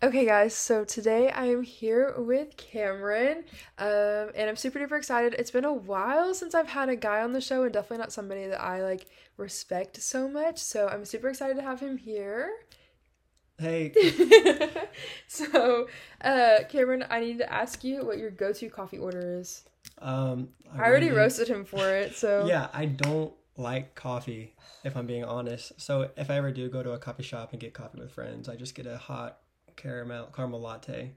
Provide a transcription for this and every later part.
Okay, guys, so today I am here with Cameron, um, and I'm super duper excited. It's been a while since I've had a guy on the show, and definitely not somebody that I like respect so much. So I'm super excited to have him here. Hey, so, uh, Cameron, I need to ask you what your go-to coffee order is. um, I already really- roasted him for it, so Yeah, I don't like coffee, if I'm being honest. So if I ever do go to a coffee shop and get coffee with friends, I just get a hot caramel caramel latte.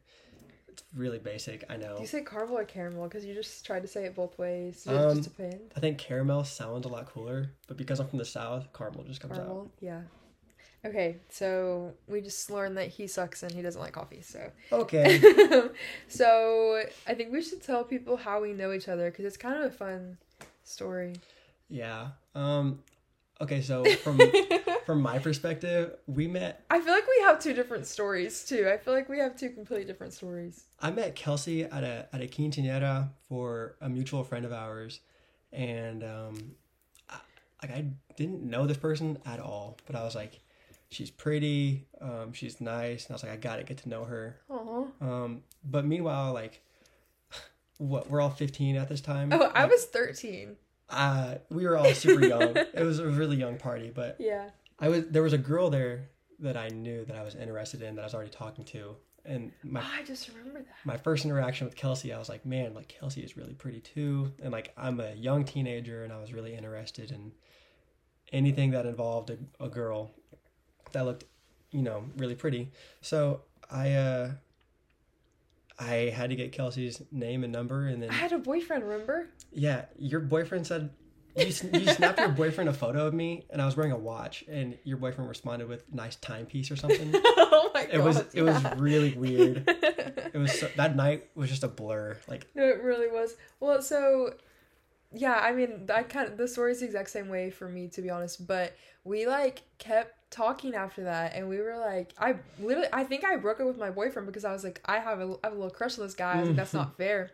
It's really basic, I know. Do you say caramel or caramel? Because you just tried to say it both ways. Does it Um, just depend? I think caramel sounds a lot cooler, but because I'm from the south, caramel just comes out. Yeah. Okay, so we just learned that he sucks and he doesn't like coffee. So, Okay. so I think we should tell people how we know each other because it's kind of a fun story. yeah. Um okay, so from from my perspective, we met I feel like we have two different stories too. I feel like we have two completely different stories. I met Kelsey at a at a quinceanera for a mutual friend of ours, and um, I, like I didn't know this person at all, but I was like, she's pretty, um, she's nice, and I was like, I gotta get to know her. Aw. Um, but meanwhile, like, what we're all fifteen at this time. Oh, I was 13. Uh, we were all super young. it was a really young party, but Yeah. I was there was a girl there that I knew that I was interested in that I was already talking to, and my Oh, I just remember that. my first interaction with Kelsey, I was like, man, like Kelsey is really pretty too. And like I'm a young teenager and I was really interested in anything that involved a, a girl that looked, you know, really pretty. So I uh I had to get Kelsey's name and number and then I had a boyfriend, remember? Yeah, your boyfriend said you, you snapped your boyfriend a photo of me and I was wearing a watch and your boyfriend responded with nice timepiece or something. oh my god. It was it was really weird. It was so, that night was just a blur. Like No, it really was. Well, so yeah, I mean, I kind of the story's the exact same way for me to be honest, but we like kept talking after that and we were like I literally I think I broke up with my boyfriend because I was like I have a I have a little crush on this guy. I was like that's mm-hmm. not fair.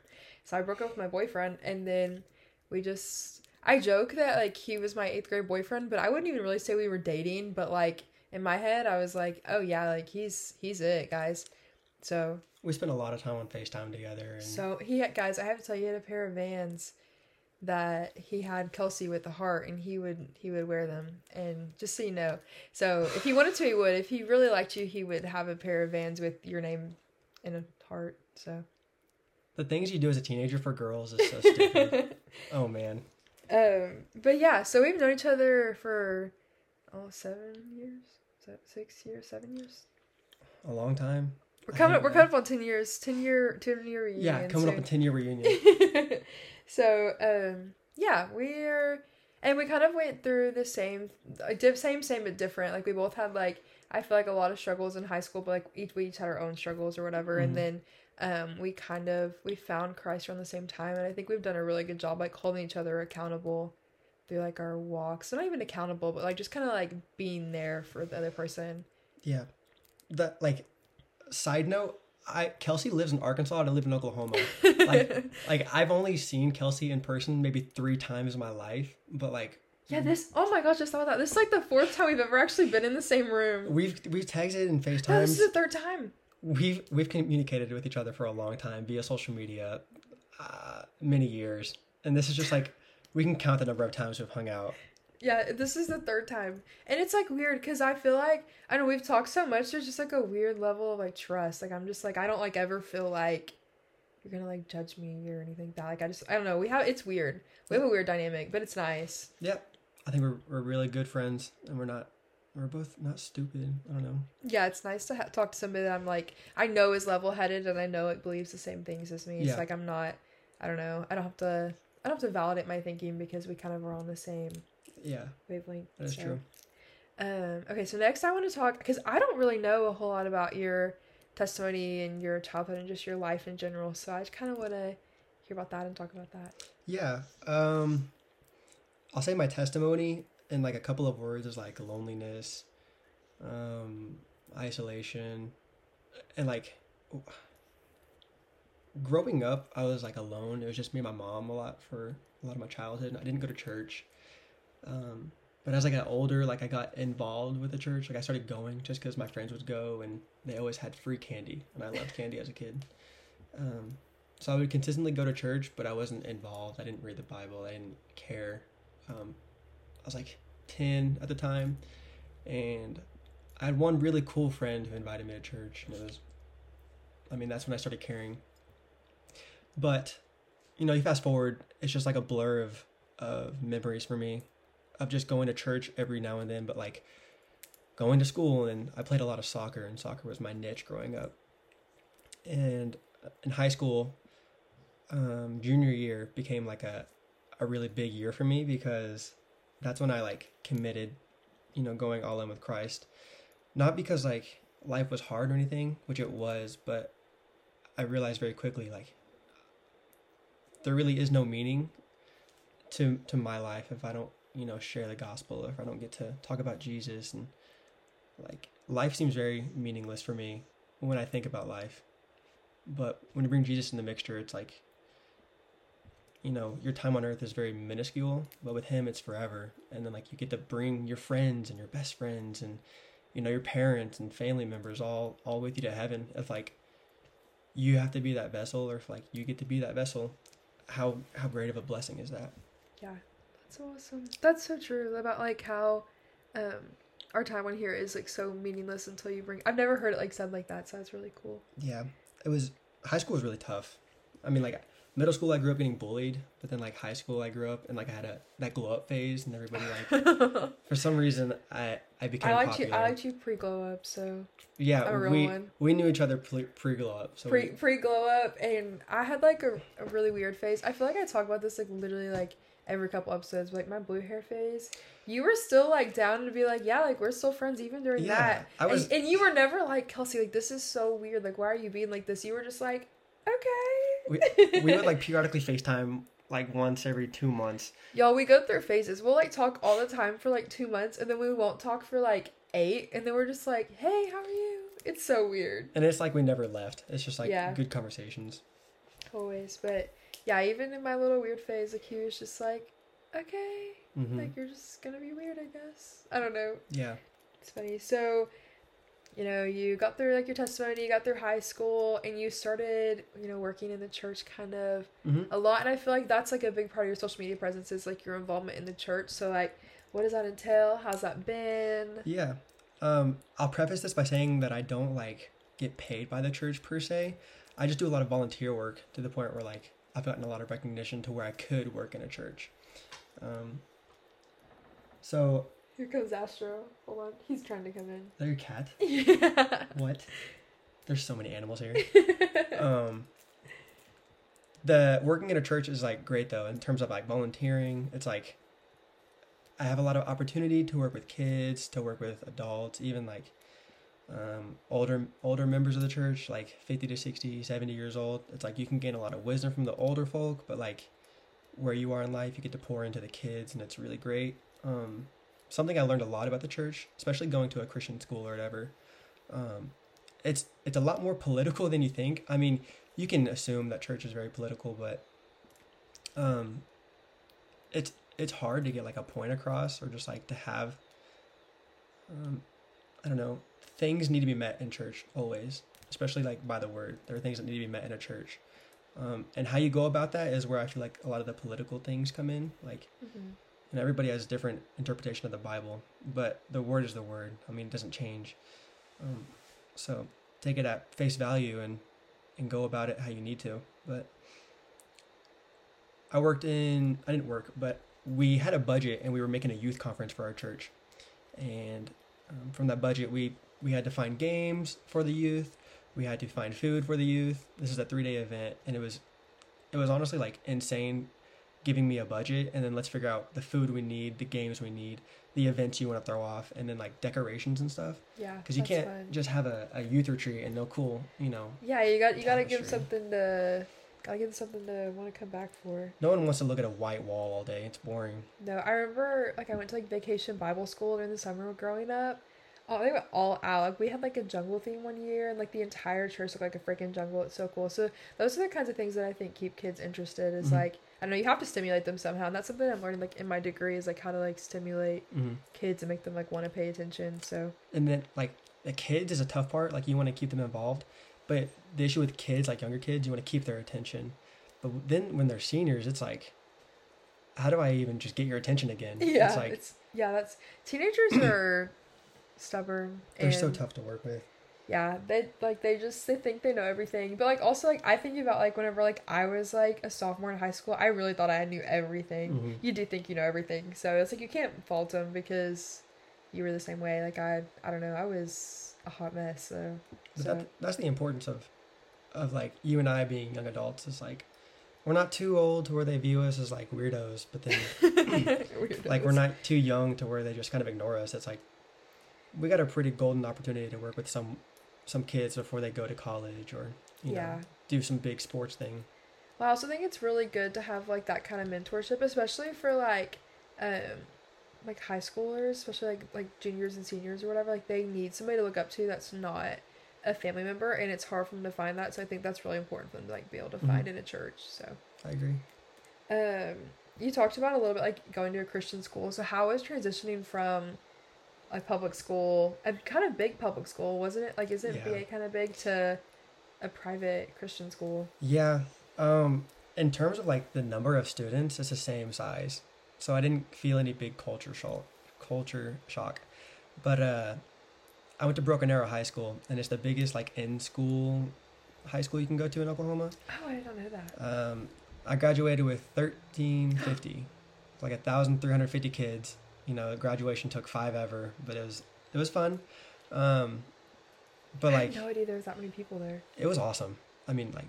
So I broke up with my boyfriend and then we just I joke that like he was my 8th grade boyfriend, but I wouldn't even really say we were dating, but like in my head I was like, "Oh yeah, like he's he's it, guys." So we spent a lot of time on FaceTime together and so he had guys, I have to tell you, he had a pair of Vans that he had Kelsey with the heart, and he would he would wear them. And just so you know, so if he wanted to, he would. If he really liked you, he would have a pair of Vans with your name in a heart. So, the things you do as a teenager for girls is so stupid. oh man. um, but yeah, so we've known each other for oh seven years, Se- six years, seven years. A long time. We're coming. We're coming up on ten years. Ten year. Ten year reunion. Yeah, coming up soon. a 10 year reunion. so um yeah we're and we kind of went through the same uh, same same but different like we both had like i feel like a lot of struggles in high school but like each we each had our own struggles or whatever Mhm. and then um we kind of we found christ around the same time and i think we've done a really good job like holding each other accountable through like our walks. Not even accountable but like just kind of like being there for the other person. Yeah. That like side note, I Kelsey lives in Arkansas and I live in Oklahoma. Like like I've only seen Kelsey in person maybe 3 times in my life, but like yeah this oh my gosh I saw that. This is like the fourth time we've ever actually been in the same room. We've we've texted and no, this is the third time we've we've communicated with each other for a long time via social media uh, many years and this is just like we can count the number of times we've hung out Yeah, this is the third time. And it's like weird because I feel like I know we've talked so much, there's just like a weird level of like trust. Like I'm just like I don't like ever feel like you're gonna like judge me or anything like that. Like I just I don't know. We have it's weird. We have a weird dynamic, but it's nice. yep i think we're, we're really good friends and we're not we're both not stupid i don't know Yeah, it's nice to ha- talk to somebody that I'm like I know is level headed and I know it believes the same things as me. It's Yeah. like I'm not I don't know. I don't have to I don't have to validate my thinking because we kind of are on the same yeah wavelength. that is so. true Um, okay, so next I want to talk because I don't really know a whole lot about your testimony and your childhood and just your life in general. So I just kind of want to hear about that and talk about that. yeah um i'll say my testimony in like a couple of words is like loneliness um isolation and like growing up i was like alone it was just me and my mom a lot for a lot of my childhood i didn't go to church um But as I got older, like I got involved with the church. Like I started going just because my friends would go, and they always had free candy, and I loved candy as a kid. Um, so I would consistently go to church, but I wasn't involved. I didn't read the Bible. I didn't care. Um, was like ten at the time, and I had one really cool friend who invited me to church, and it was, I mean, that's when I started caring. But, you know, you fast forward, it's just like a blur of of memories for me of just going to church every now and then, but like going to school and I played a lot of soccer and soccer was my niche growing up. And in high school, um, junior year became like a a really big year for me because that's when I like committed, you know, going all in with Christ. Not because like life was hard or anything, which it was, but I realized very quickly like there really is no meaning to to my life if I don't you know share the gospel or if I don't get to talk about Jesus and like life seems very meaningless for me when I think about life. But when you bring Jesus in the mixture, it's like you know, your time on earth is very minuscule, but with him it's forever. And then like you get to bring your friends and your best friends and you know, your parents and family members all all with you to heaven. If like you have to be that vessel or if like you get to be that vessel, how how great of a blessing is that? Yeah, that's awesome. That's so true about like how um our time on here is like so meaningless until you bring. I've never heard it like said like that, so that's really cool. Yeah, it was. High school was really tough. I mean, like middle school, I grew up getting bullied, but then like high school, I grew up and like I had a that glow up phase, and everybody like for some reason I I became I liked popular. you. I liked you pre glow up. So yeah, we one. we knew each other pre glow up. So pre pre glow up and I had like a, a really weird phase. I feel like I talk about this like literally like every couple episodes. But, like my blue hair phase, you were still like down to be like, yeah, like we're still friends even during Yeah, that. I was- and, and you were never like Kelsey, like this is so weird. Like why are you being like this? You were just like, okay. we we would like periodically FaceTime like once every two months. Y'all, we go through phases. We'll like talk all the time for like two months, and then we won't talk for like eight, and then we're just like, "Hey, how are you?" It's so weird, And it's like we never left. It's just like Yeah. good conversations. always. But yeah, even in my little weird phase, like he was just like, "Okay, hmm like you're just gonna be weird, I guess." I don't know. yeah. It's funny. So, you know, you got through like your testimony, you got through high school, and you started, you know, working in the church kind of hmm a lot and i feel like that's like a big part of your social media presence is like your involvement in the church so like what does that entail how's that been Yeah. Um, I'll preface this by saying that I don't like get paid by the church per se. I just do a lot of volunteer work to the point where like I've gotten a lot of recognition to where I could work in a church. Um, so here comes astro hold on he's trying to come in is that your cat? yeah What? There's so many animals here. um, the working in a church is like great though in terms of like volunteering. It's like I have a lot of opportunity to work with kids, to work with adults, even like um, older older members of the church, like 50 to 60, 70 years old. It's like you can gain a lot of wisdom from the older folk, but like where you are in life, you get to pour into the kids, and it's really great. Um, something I learned a lot about the church, especially going to a Christian school or whatever. Um, it's it's a lot more political than you think. I mean, you can assume that church is very political, but um, it's it's hard to get like a point across or just like to have. Um, I don't know. Things need to be met in church always, especially like by the word. There are things that need to be met in a church, um, and how you go about that is where I feel like a lot of the political things come in. Like, Mhm. And everybody has a different interpretation of the Bible, but the word is the word. I mean, it doesn't change. Um, so take it at face value and and go about it how you need to. But I worked in I didn't work, but we had a budget and we were making a youth conference for our church, and um, from that budget we we had to find games for the youth. We had to find food for the youth. This is a three day event, and it was it was honestly like insane giving me a budget and then let's figure out the food we need, the games we need, the events you want to throw off, and then like decorations and stuff. yeah Because you can't fun. just have a, a youth retreat and no cool, you know. yeah you got you gotta give something to gotta give something to want to come back for No one wants to look at a white wall all day. It's boring. No, I remember like I went to like vacation Bible school during the summer growing up. Oh, they were all out. Like we had like a jungle theme one year, and like the entire church looked like a freaking jungle. It's so cool. So those are the kinds of things that I think keep kids interested. Is Mhm. like I don't know you have to stimulate them somehow, and that's something I'm learning like in my degree is like how to like stimulate hmm kids and make them like want to pay attention. So And then like the kids is a tough part. Like you want to keep them involved, but the issue with kids, like younger kids, you want to keep their attention. But then when they're seniors, it's like, how do I even just get your attention again? yeah, it's like it's yeah. That's teenagers are stubborn. they're so tough to work with. yeah they like they just they think they know everything but like also like i think about like whenever like i was like a sophomore in high school i really thought i knew everything Mhm. you do think you know everything so it's like you can't fault them because you were the same way like i i don't know i was a hot mess so But so that, that's the importance of, of like you and I being young adults. Is like, we're not too old to where they view us as like weirdos, but then like we're not too young to where they just kind of ignore us. It's like, we got a pretty golden opportunity to work with some, some kids before they go to college or you yeah know do some big sports thing. Well, so I also think it's really good to have like that kind of mentorship, especially for like um like high schoolers, especially like like juniors and seniors or whatever. Like they need somebody to look up to that's not a family member and it's hard for them to find that. So I think that's really important for them to like be able to Mhm. find in a church. So I agree. um you talked about a little bit like going to a Christian school. So how was transitioning from like public school, a kind of big public school, wasn't it? Like isn't Yeah. BA kind of big to a private Christian school? Yeah. Um, in terms of like the number of students, it's the same size, so I didn't feel any big culture shock. Culture shock, but uh, I went to Broken Arrow High School, and it's the biggest like in school high school you can go to in Oklahoma. Oh, I did not know that. Um, I graduated with thirteen fifty, like a thousand three hundred fifty kids. You know, graduation took five ever, but it was it was fun. Um, but I like had no idea there was that many people there. it was awesome. I mean, like,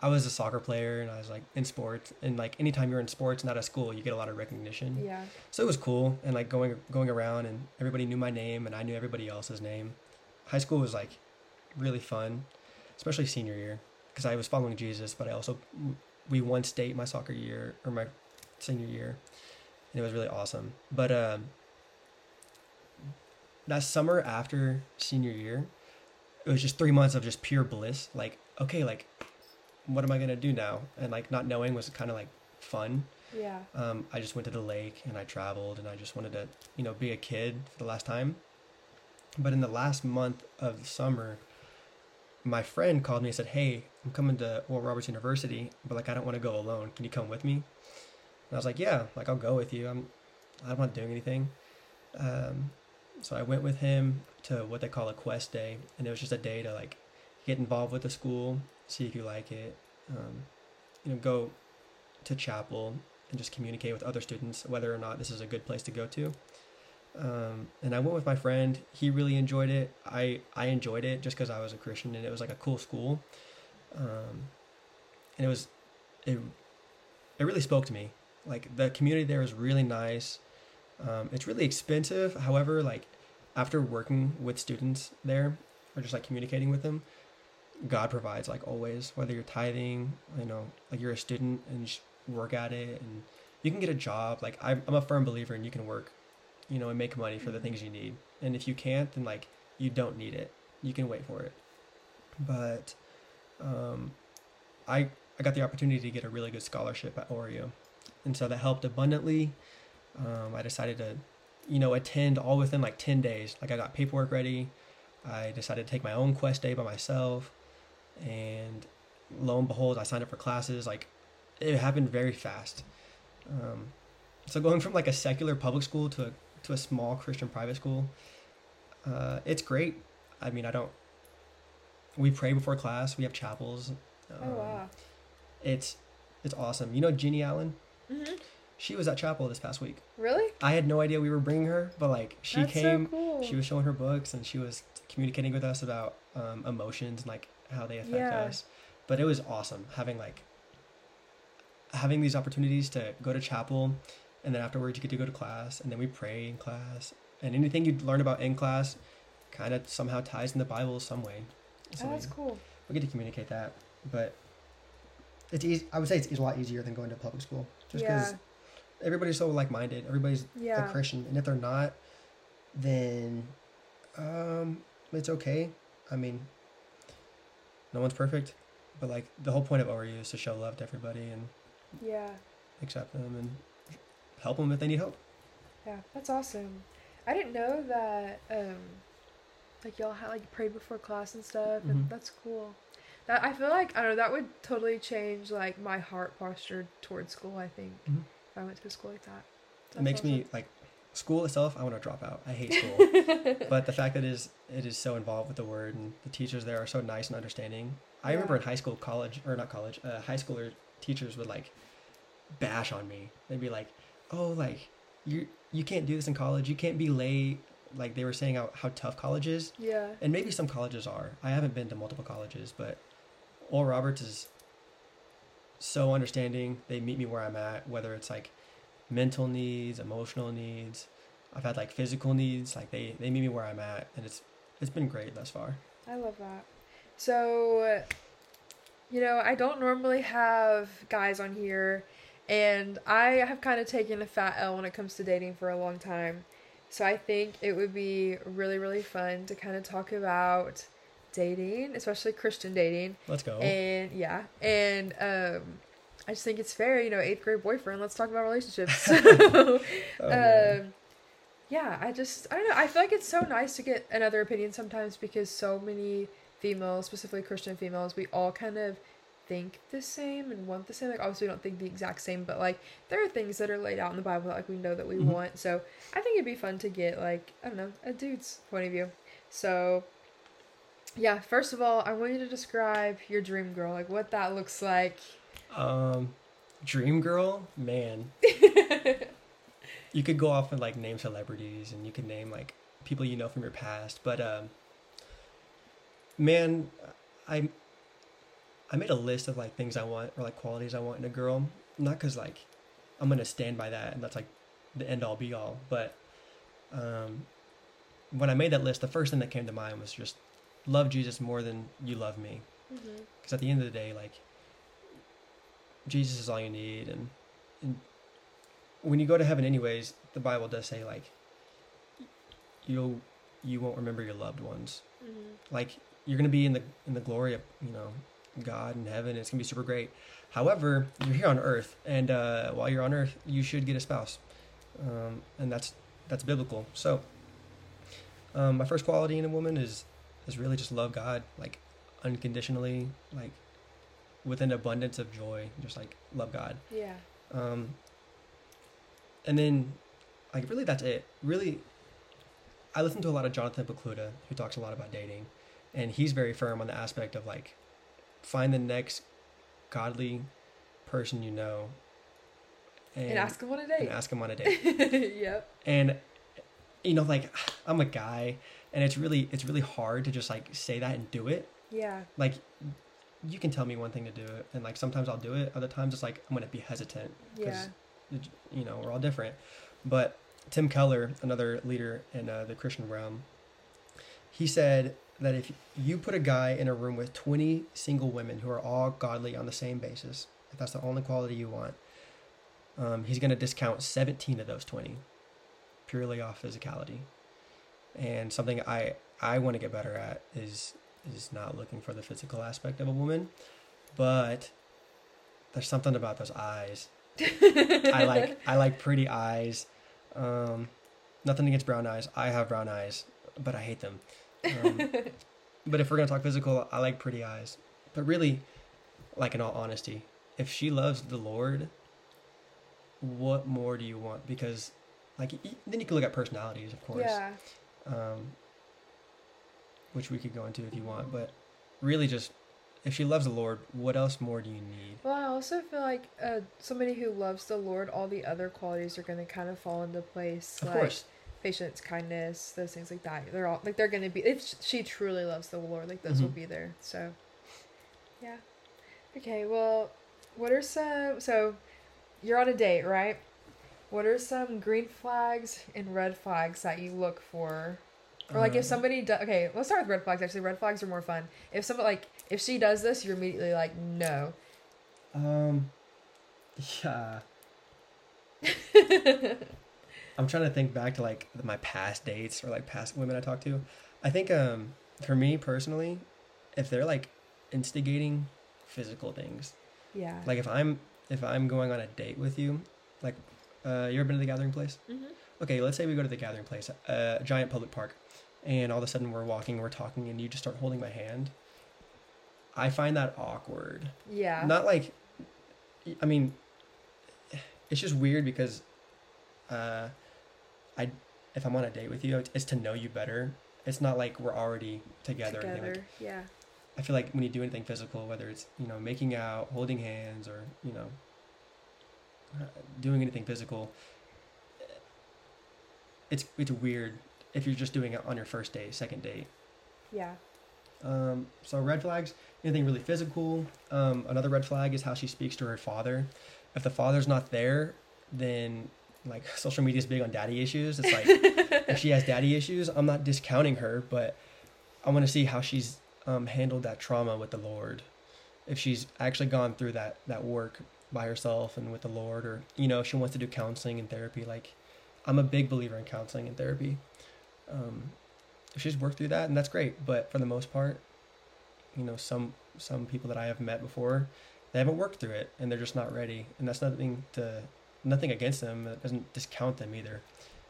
I was a soccer player and I was like in sports, and like anytime you're in sports, not at school, you get a lot of recognition. Yeah. So it was cool, and like going going around, and everybody knew my name, and I knew everybody else's name. High school was like really fun, especially senior year, because I was following Jesus, but I also we won state my soccer year or my senior year, and it was really awesome. But um, that summer after senior year, it was just three months of just pure bliss. Like, okay, like, what am I gonna do now? And like not knowing was kind of like fun. Yeah. Um, I just went to the lake and I traveled and I just wanted to, you know, be a kid for the last time. But in the last month of the summer, my friend called me and said, "Hey, I'm coming to Oral Roberts University, but like I don't want to go alone. Can you come with me?" I was like, "Yeah, like I'll go with you. I'm, I'm not doing anything." Um, so I went with him to what they call a quest day, and it was just a day to like get involved with the school, see if you like it, um, you know, go to chapel and just communicate with other students whether or not this is a good place to go to. Um, and I went with my friend. He really enjoyed it. I I enjoyed it just because I was a Christian and it was like a cool school. Um, and it was it it really spoke to me. Like the community there is really nice. Um, it's really expensive. However, like after working with students there or just like communicating with them, God provides like always. Whether you're tithing, you know, like you're a student and you just work at it, and you can get a job. Like I'm, I'm a firm believer, and you can work, you know, and make money for the things you need. And if you can't, then like you don't need it. You can wait for it. But, um, I I got the opportunity to get a really good scholarship at ORU, and so that helped abundantly. Um, I decided to, you know, attend all within like ten days. Like I got paperwork ready. I decided to take my own quest day by myself, and lo and behold, I signed up for classes. Like it happened very fast. Um, so going from like a secular public school to a to a small Christian private school, uh, it's great. I mean, I don't. We pray before class. We have chapels. Um, Oh wow. It's it's awesome. You know Jennie Allen? Hmm She was at chapel this past week. Really? I had no idea we were bringing her, but like she That's came. So cool. She was showing her books and she was communicating with us about um, emotions and like how they affect Yeah. us. But it was awesome having like having these opportunities to go to chapel and then afterwards you get to go to class and then we pray in class and anything you learn about in class kind of somehow ties in the Bible some way. So oh, that's cool. we get to communicate that, but it's easy. I would say it's a lot easier than going to public school, just because Yeah. everybody's so like-minded. Everybody's Yeah. a Christian, and if they're not, then Um, it's okay. I mean, no one's perfect, but like the whole point of ORU is to show love to everybody and Yeah. accept them and help them if they need help. Yeah, that's awesome. I didn't know that um like y'all had like prayed before class and stuff and Mhm. that's cool. That I feel like I don't know, that would totally change like my heart posture towards school, I think. Mhm. If I went to a school like that. it makes me like school itself. I want to drop out. I hate school. but the fact that it is it is so involved with the word and the teachers there are so nice and understanding. I Yeah. remember in high school, college or not college, uh, high schooler teachers would like bash on me. They'd be like, "Oh, like you you can't do this in college. You can't be late." Like they were saying how, how tough college is, yeah. and maybe some colleges are. I haven't been to multiple colleges, but Oral Roberts is so understanding. They meet me where I'm at, whether it's like mental needs, emotional needs. I've had like physical needs. Like they they meet me where I'm at, and it's it's been great thus far. I love that. So, you know, I don't normally have guys on here, and I have kind of taken a fat L when it comes to dating for a long time. So I think it would be really, really fun to kind of talk about dating, especially Christian dating. Let's go. And yeah, and um, I just think it's fair, you know, eighth grade boyfriend. Let's talk about relationships. Oh, um, yeah, I just I don't know. I feel like it's so nice to get another opinion sometimes because so many females, specifically Christian females, we all kind of think the same and want the same. Like obviously we don't think the exact same, but like there are things that are laid out in the Bible that like we know that we Mhm. want. So I think it'd be fun to get like I don't know a dude's point of view. So yeah, first of all, I want you to describe your dream girl, like what that looks like. Um, Dream Girl, man. you could go off and like name celebrities, and you could name like people you know from your past. But um, man, I I made a list of like things I want or like qualities I want in a girl. Not because like I'm gonna stand by that and that's like the end all be all. But um, when I made that list, the first thing that came to mind was just love Jesus more than you love me. mm-hmm. Because at the end of the day, like Jesus is all you need, and and when you go to heaven, anyways, the Bible does say like you'll you won't remember your loved ones. Mm-hmm. Like you're gonna be in the in the glory of you know God in heaven. It's gonna be super great. However, you're here on earth, and uh, while you're on earth, you should get a spouse, um, and that's that's biblical. So, um, my first quality in a woman is is really just love God, like unconditionally, like with an abundance of joy, just like love God. Yeah. Um, and then, like, really, that's it. Really, I listen to a lot of Jonathan Pokluda, who talks a lot about dating, and he's very firm on the aspect of like, find the next godly person you know, and, And, ask him on a and date. ask him on a date. yep. and you know, like, I'm a guy, and it's really, it's really hard to just like say that and do it. Yeah. Like, you can tell me one thing to do it, and like sometimes I'll do it. Other times it's like I'm gonna be hesitant Yeah. you know, we're all different. But Tim Keller, another leader in uh, the Christian realm, he said that if you put a guy in a room with 20 single women who are all godly on the same basis, if that's the only quality you want, um, he's going to discount 17 of those 20 purely off physicality. And something I, I want to get better at is is not looking for the physical aspect of a woman, but there's something about those eyes I like I like pretty eyes. Um, nothing against brown eyes. I have brown eyes, but I hate them. Um, but if we're gonna talk physical, I like pretty eyes. But really, like in all honesty, if she loves the Lord, what more do you want? Because, like, then you can look at personalities, of course, Yeah. Um, which we could go into if you want. But really, just if she loves the Lord, what else more do you need? Well, I also feel like uh, somebody who loves the Lord, all the other qualities are going to kind of fall into place. Of like course, patience, kindness, those things like that. They're all like they're going to be. If she truly loves the Lord, like those will Mhm. be there. So, yeah. Okay. Well, what are some? So, you're on a date, right? What are some green flags and red flags that you look for? Or like if Um, somebody does, okay, let's start with red flags. Actually, red flags are more fun. If somebody like if she does this, you're immediately like no. Um, yeah. I'm trying to think back to like my past dates or like past women I talked to. I think um for me personally, if they're like instigating physical things, Yeah. like if I'm if I'm going on a date with you, like uh, you ever been to the Gathering Place? mm-hmm. Okay, let's say we go to the Gathering Place, a giant public park, and all of a sudden we're walking, we're talking, and you just start holding my hand. I find that awkward. Yeah. Not like, I mean, it's just weird because, uh, I if I'm on a date with you, it's to know you better. It's not like we're already together. Together. Like, yeah. I feel like when you do anything physical, whether it's you know making out, holding hands, or you know uh, doing anything physical, it's it's weird if you're just doing it on your first day, second date. Yeah. Um, so red flags, anything really physical. Um, another red flag is how she speaks to her father. If the father's not there, then like social media is big on daddy issues. It's like if she has daddy issues, I'm not discounting her, but I want to see how she's um, handled that trauma with the Lord. If she's actually gone through that that work by herself and with the Lord, or you know, she wants to do counseling and therapy. Like, I'm a big believer in counseling and therapy. Um, if she's worked through that, and that's great. But for the most part, you know, some some people that I have met before, they haven't worked through it, and they're just not ready. And that's nothing to nothing against them. It doesn't discount them either.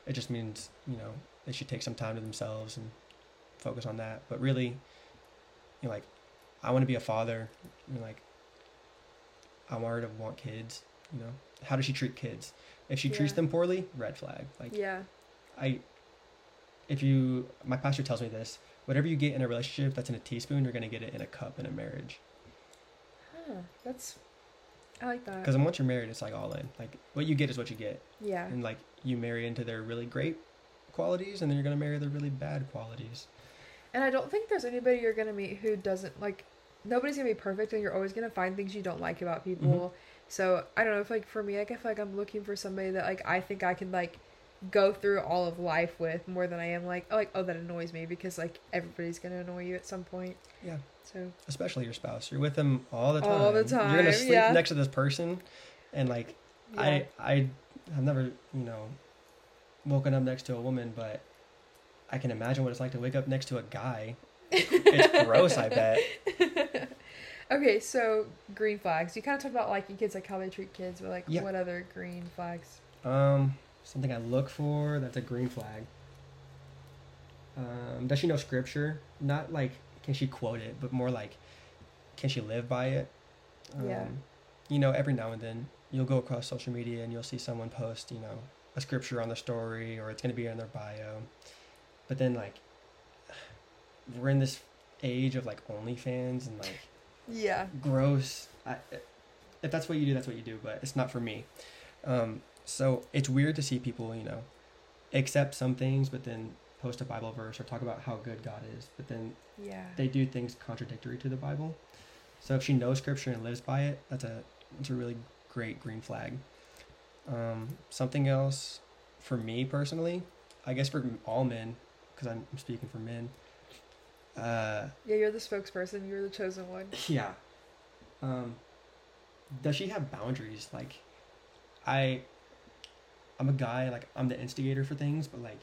It just means you know they should take some time to themselves and focus on that. But really, you know, like I want to be a father. You know, like I want her to want kids. You know, how does she treat kids? If she treats them poorly, red flag. Like Yeah. I, if you, my pastor tells me this. Whatever you get in a relationship that's in a teaspoon, you're gonna get it in a cup in a marriage. Huh. That's. I like that. Because once you're married, it's like all in. Like what you get is what you get, Yeah. and like you marry into their really great qualities, and then you're gonna marry their really bad qualities. And I don't think there's anybody you're gonna meet who doesn't like. Nobody's gonna be perfect, and you're always gonna find things you don't like about people. Mhm. So I don't know if like for me, like I feel like I'm looking for somebody that like I think I can like go through all of life with more than I am like oh like oh that annoys me because like everybody's gonna annoy you at some point. Yeah. So Especially your spouse. You're with them all the time. All the time You're gonna sleep yeah. next to this person, and like yeah. I I have never you know woken up next to a woman, but I can imagine what it's like to wake up next to a guy. It's gross, I bet. okay, so green flags. You kind of talked about liking kids, like how they treat kids, but like Yeah. what other green flags? Um, something I look for that's a green flag. Um, does she know scripture? Not like can she quote it, but more like can she live by it? Um, Yeah. You know, every now and then you'll go across social media and you'll see someone post, you know, a scripture on their story or it's going to be in their bio. But then like we're in this age of like OnlyFans and like Yeah. gross. I, if that's what you do, that's what you do. But it's not for me. Um, so it's weird to see people, you know, accept some things, but then post a Bible verse or talk about how good God is, but then Yeah. they do things contradictory to the Bible. So if she knows Scripture and lives by it, that's a that's a really great green flag. Um, something else for me personally, I guess for all men, because I'm speaking for men. Uh, Yeah, you're the spokesperson. You're the chosen one. yeah. Um, does she have boundaries? Like, I, I'm a guy. Like, I'm the instigator for things, but like,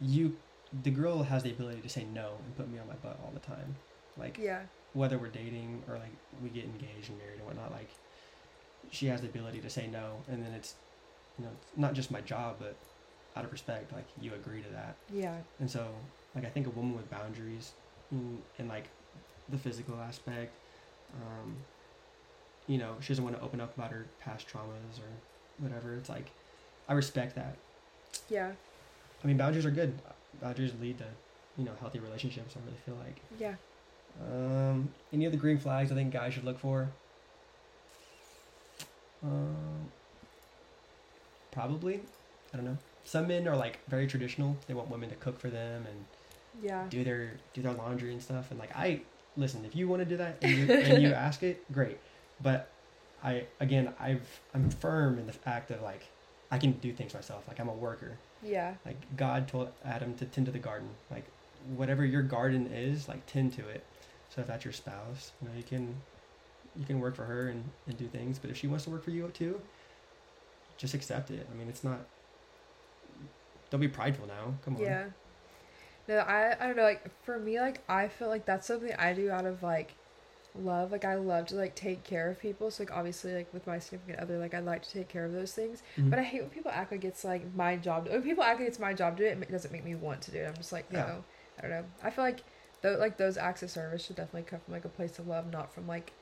you, the girl has the ability to say no and put me on my butt all the time. Like, Yeah. whether we're dating or like we get engaged and married and whatnot, like, she has the ability to say no, and then it's, you know, it's not just my job, but out of respect, like you agree to that. Yeah. And so, like, I think a woman with boundaries and, like the physical aspect, um, you know, she doesn't want to open up about her past traumas or whatever. It's like, I respect that. Yeah. I mean, boundaries are good. Boundaries lead to, you know, healthy relationships. I really feel like. Yeah. Um, any other green flags I think guys should look for? Um, probably. I don't know. Some men are like very traditional. They want women to cook for them and Yeah. do their do their laundry and stuff and like i listen if you want to do that and you, and you ask it great but i again i've i'm firm in the fact that like i can do things myself like i'm a worker Yeah. like god told adam to tend to the garden like whatever your garden is like tend to it so if that's your spouse you know you can you can work for her and, and do things but if she wants to work for you too just accept it i mean it's not don't be prideful now come on Yeah. No, I I don't know. Like for me, like I feel like that's something I do out of like love. Like I love to like take care of people. So like obviously like with my significant other, like I like to take care of those things. Mhm. But I hate when people act like it's like my job. To, When people act like it's my job to do it, it doesn't make me want to do it. I'm just like, no, Yeah. I don't know. I feel like though like those acts of service should definitely come from like a place of love, not from like,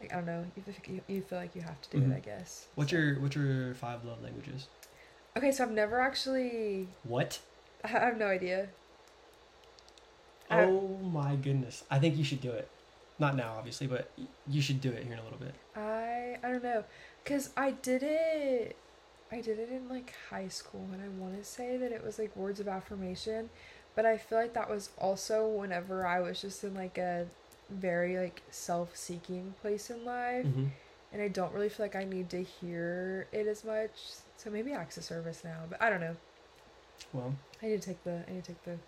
like I don't know. You, feel- you, feel like you have to do Mhm. it, I guess. What's So- your what's your five love languages? Okay, so I've never actually. What? I have no idea. Oh my goodness! I think you should do it. Not now, obviously, but you should do it here in a little bit. I I don't know, cause I did it. I did it in like high school, and I want to say that it was like words of affirmation, but I feel like that was also whenever I was just in like a very like self-seeking place in life, Mm-hmm. and I don't really feel like I need to hear it as much. So maybe acts of service now, but I don't know. Well, I need to take the I need to take the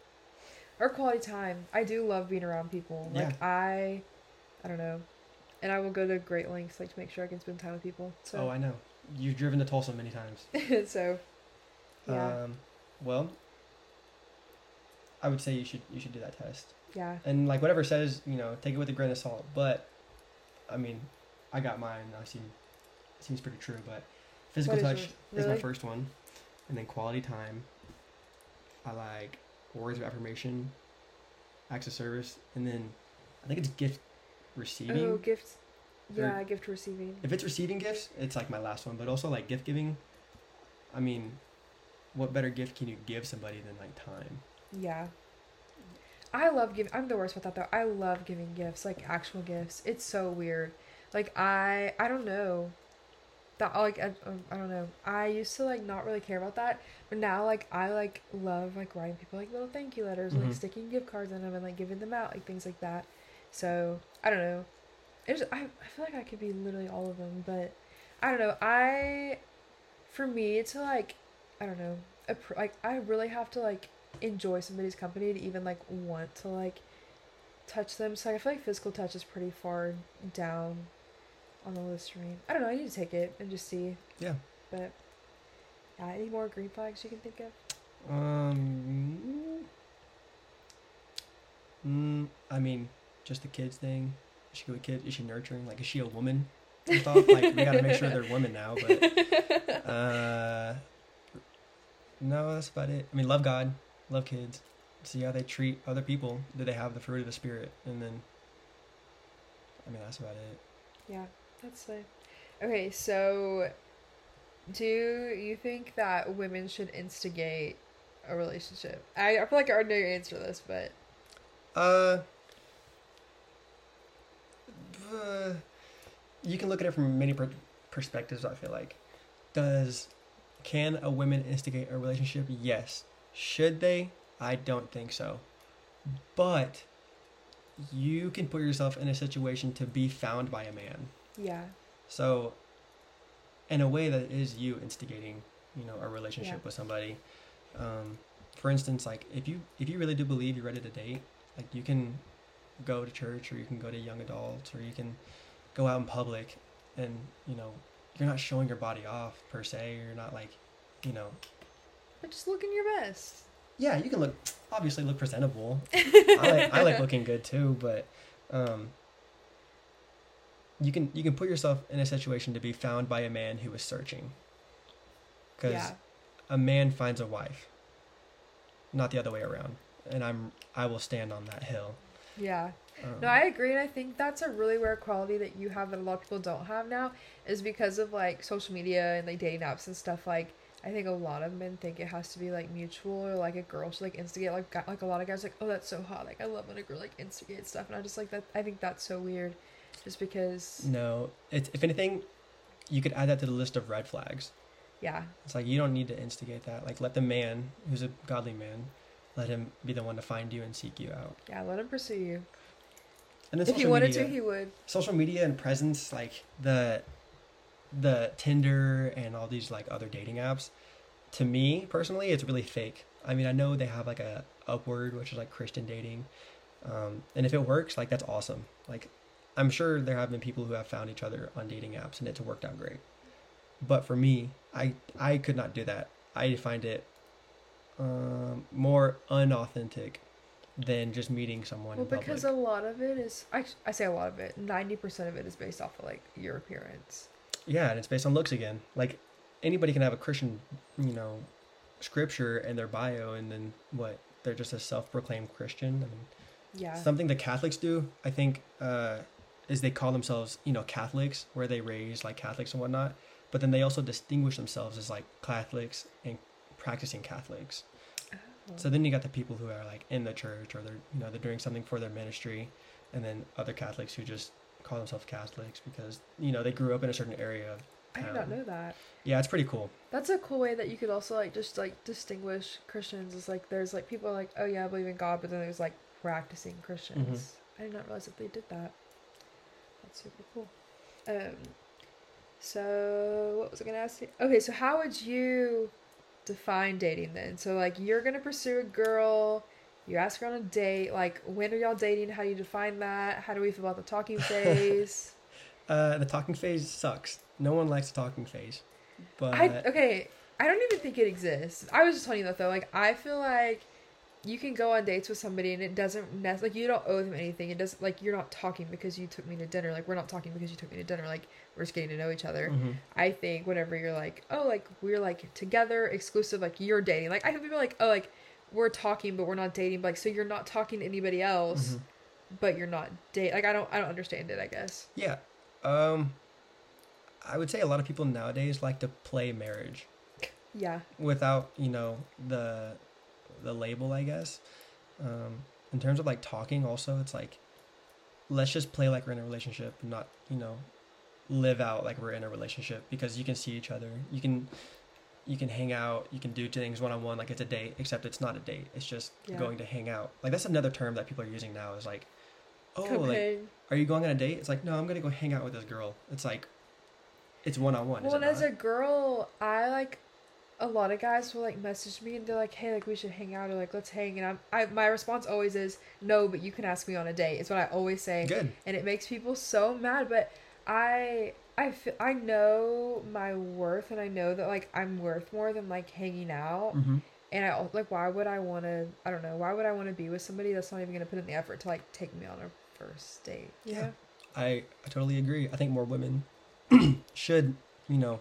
or quality time. I do love being around people. Like I I don't know. And I will go to great lengths like to make sure I can spend time with people. So. oh, I know. You've driven to Tulsa many times. so yeah. Um, well, I would say you should you should do that test. yeah. And like whatever says, you know, take it with a grain of salt. But I mean, I got mine. I seem it seems pretty true. But physical touch yours? is my first one, and then quality time. I like words of affirmation, acts of service, and then I think it's gift receiving. Oh, gifts. Or- Yeah, gift receiving. If it's receiving gifts, it's like my last one. But also like gift giving. I mean, what better gift can you give somebody than like time? Yeah. I love giving. I'm the worst with that though. I love giving gifts, like actual gifts. It's so weird. Like I, I don't know. That like I, I don't know. I used to like not really care about that, but now like I like love like writing people like little thank you letters, Mhm. like sticking gift cards in them and like giving them out, like things like that. So I don't know. It's I I feel like I could be literally all of them, but I don't know. I, for me to like, I don't know. Like I really have to like enjoy somebody's company to even like want to like touch them. So I feel like physical touch is pretty far down on the list for me. I don't know. I need to take it and just see. Yeah. But yeah, any more green flags you can think of? Um. Mm, I mean, just the kids thing. Is she a kid? Is she nurturing? Like, is she a woman? stuff? like, we gotta make sure they're women now. But uh, no, that's about it. I mean, love God, love kids. See how they treat other people. Do they have the fruit of the spirit? And then, I mean, that's about it. Yeah, that's fine. Okay, so do you think that women should instigate a relationship? I, I feel like I already know your answer to this, but Uh, uh, you can look at it from many per- perspectives. I feel like, does can a woman instigate a relationship? Yes. Should they? I don't think so. But you can put yourself in a situation to be found by a man. Yeah, So, in a way, that is you instigating, you know, a relationship Yeah. with somebody. Um, for instance, like if you if you really do believe you're ready to date, like you can go to church or you can go to young adults or you can go out in public, and you know, you're not showing your body off per se. You're not like, you know, but just looking your best. yeah, you can look obviously look presentable. I like I like looking good too, but um, you can you can put yourself in a situation to be found by a man who is searching. Because Yeah, a man finds a wife, not the other way around, and I'm I will stand on that hill. yeah. Um, No, I agree, and I think that's a really rare quality that you have that a lot of people don't have now, is because of like social media and like dating apps and stuff. Like, I think a lot of men think it has to be like mutual, or like a girl should like instigate. Like, like a lot of guys like, oh, that's so hot. Like, I love when a girl like instigates stuff, and I just like that. I think that's so weird, just because. no, it's if anything, you could add that to the list of red flags. Yeah, It's like you don't need to instigate that. Like let the man, who's a godly man, let him be the one to find you and seek you out. yeah. Let him pursue you. And then If he wanted media- to, he would. social media and presence like the the tinder and all these like other dating apps to me personally it's really fake i mean i know they have like a upward which is like christian dating um, and if it works like that's awesome like i'm sure there have been people who have found each other on dating apps and it's worked out great but for me i i could not do that i find it um, more unauthentic than just meeting someone Well, because public. a lot of it is, I, I say a lot of it, 90% of it is based off of like your appearance. yeah, and it's based on looks again. Like anybody can have a Christian, you know, scripture in their bio, and then what? They're just a self-proclaimed Christian. I mean, Yeah. something the Catholics do, I think, uh, is they call themselves, you know, Catholics, where they raise like Catholics and whatnot. But then they also distinguish themselves as like Catholics and practicing Catholics. Oh. So then you got the people who are like in the church or they're you know they're doing something for their ministry, and then other Catholics who just call themselves Catholics because you know they grew up in a certain area. Of I did not know that. Yeah, it's pretty cool. That's a cool way that you could also like just like distinguish Christians. Is like there's like people like, oh yeah, I believe in God, but then there's like practicing Christians. Mm-hmm. I did not realize that they did that. That's super cool. Um, so what was I gonna ask you? Okay, so how would you define dating then? So like you're gonna pursue a girl, you ask her on a date. Like when are y'all dating? How do you define that? How do we feel about the talking phase? Uh, the talking phase sucks. No one likes the talking phase, but I okay. I don't even think it exists. I was just telling you that though. Like I feel like you can go on dates with somebody and it doesn't nec- like you don't owe them anything. It doesn't like you're not talking because you took me to dinner. Like we're not talking because you took me to dinner. Like we're just getting to know each other. Mhm. I think whenever you're like, oh, like we're like together, exclusive, like you're dating. Like I think people like, oh, like we're talking but we're not dating. But like so you're not talking to anybody else, Mhm. but you're not date. Like I don't I don't understand it. I guess. yeah, um, I would say a lot of people nowadays like to play marriage. Yeah. without you know the the label i guess. Um in terms of like talking also it's like let's just play like we're in a relationship and not you know live out like we're in a relationship because you can see each other. You can you can hang out you can do things one-on-one like it's a date except it's not a date. It's just Yeah. going to hang out. Like that's another term that people are using now is like oh Come like are you going on a date? It's like no i'm gonna go hang out with this girl. It's like it's one-on-one Well, is and it as not? a girl, I like a lot of guys will like message me and they're like, "Hey, like we should hang out or like let's hang." And I'm, I my response always is, "No, but you can ask me on a date." It's what I always say, good and it makes people so mad. But I I feel, I know my worth, and I know that like I'm worth more than like hanging out. mm-hmm. And I like, why would I want to? I don't know. Why would I want to be with somebody that's not even gonna put in the effort to like take me on a first date? You Yeah. I, I totally agree. I think more women should, you know,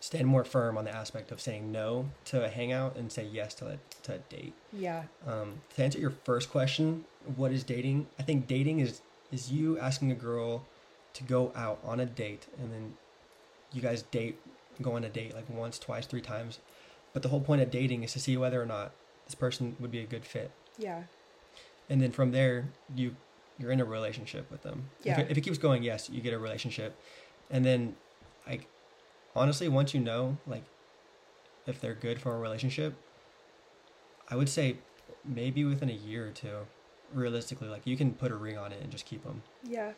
stand more firm on the aspect of saying no to a hangout and say yes to a, to a date. Yeah. Um, to answer your first question, what is dating? I think dating is is you asking a girl to go out on a date and then you guys date, go on a date like once, twice, three times. But the whole point of dating is to see whether or not this person would be a good fit. Yeah. and then from there you you're in a relationship with them Yeah. if, it, if it keeps going yes you get a relationship and then like honestly once you know like if they're good for a relationship i would say maybe within a year or two realistically like you can put a ring on it and just keep them Yeah.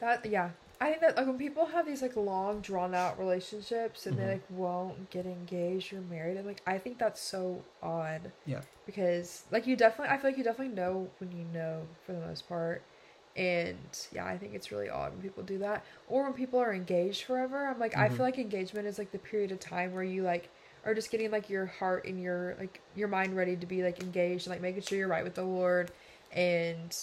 That yeah. I think that like when people have these like long drawn out relationships and Mhm. they like won't get engaged or married, and like I think that's so odd. Yeah. Because like you definitely I feel like you definitely know when you know for the most part. And yeah, I think it's really odd when people do that. Or when people are engaged forever. I'm like I Mhm. feel like engagement is like the period of time where you like are just getting like your heart and your like your mind ready to be like engaged and like making sure you're right with the Lord and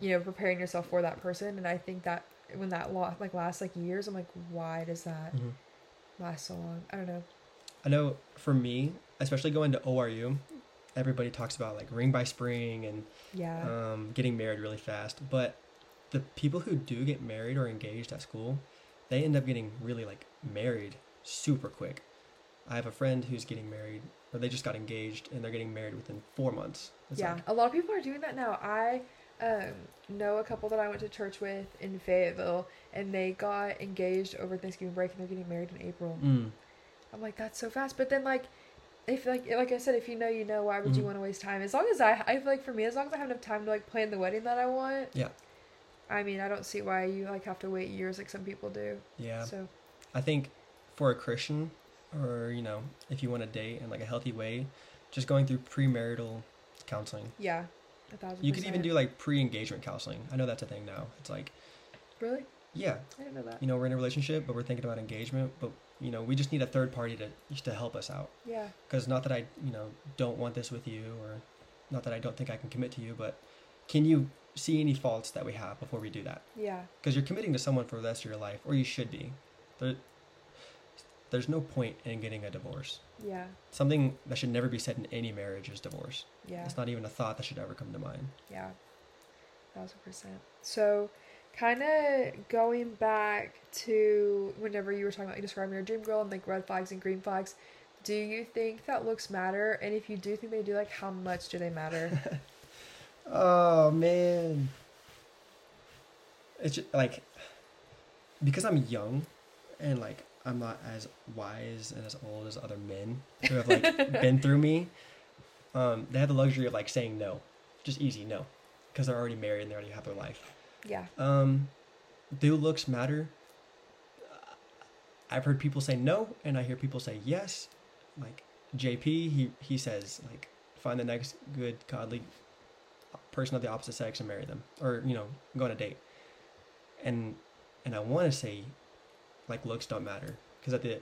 you know preparing yourself for that person and i think that when that lo- like lasts like years i'm like why does that Mhm. last so long i don't know i know for me especially going to ORU everybody talks about like ring by spring and yeah um, getting married really fast. But the people who do get married or engaged at school, they end up getting really like married super quick. I have a friend who's getting married, or they just got engaged, and they're getting married within four months. It's yeah like, a lot of people are doing that now i um, know a couple that i went to church with in fayetteville and they got engaged over thanksgiving break and they're getting married in april mm, i'm like that's so fast but then like if like like i said if you know you know why would you Mhm. want to waste time as long as i i feel like for me as long as i have enough time to like plan the wedding that i want Yeah. I mean i don't see why you like have to wait years like some people do yeah. so I think for a Christian, or you know, if you want to date in like a healthy way, just going through premarital counseling. yeah a thousand You could even do like pre-engagement counseling. I know that's a thing now. It's like, really yeah, i didn't know that you know, we're in a relationship, but we're thinking about engagement, but you know, we just need a third party to to help us out. Yeah. Because not that I, you know, don't want this with you, or not that I don't think I can commit to you, but can you see any faults that we have before we do that? Yeah. Because you're committing to someone for the rest of your life, or you should be. There, there's no point in getting a divorce. Yeah. Something that should never be said in any marriage is divorce. Yeah. It's not even a thought that should ever come to mind. Yeah, thousand percent. So, kind of going back to whenever you were talking about you describing your dream girl and like red flags and green flags, do you think that looks matter? And if you do think they do, like how much do they matter? Oh man. It's just, like because I'm young and like I'm not as wise and as old as other men who have like been through me. Um, they have the luxury of like saying no, just easy no, because they're already married and they already have their life. yeah. Um, do looks matter? I've heard people say no, and I hear people say yes. Like JP, he he says like find the next good godly person of the opposite sex and marry them, or you know go on a date. And and I want to say like looks don't matter because at the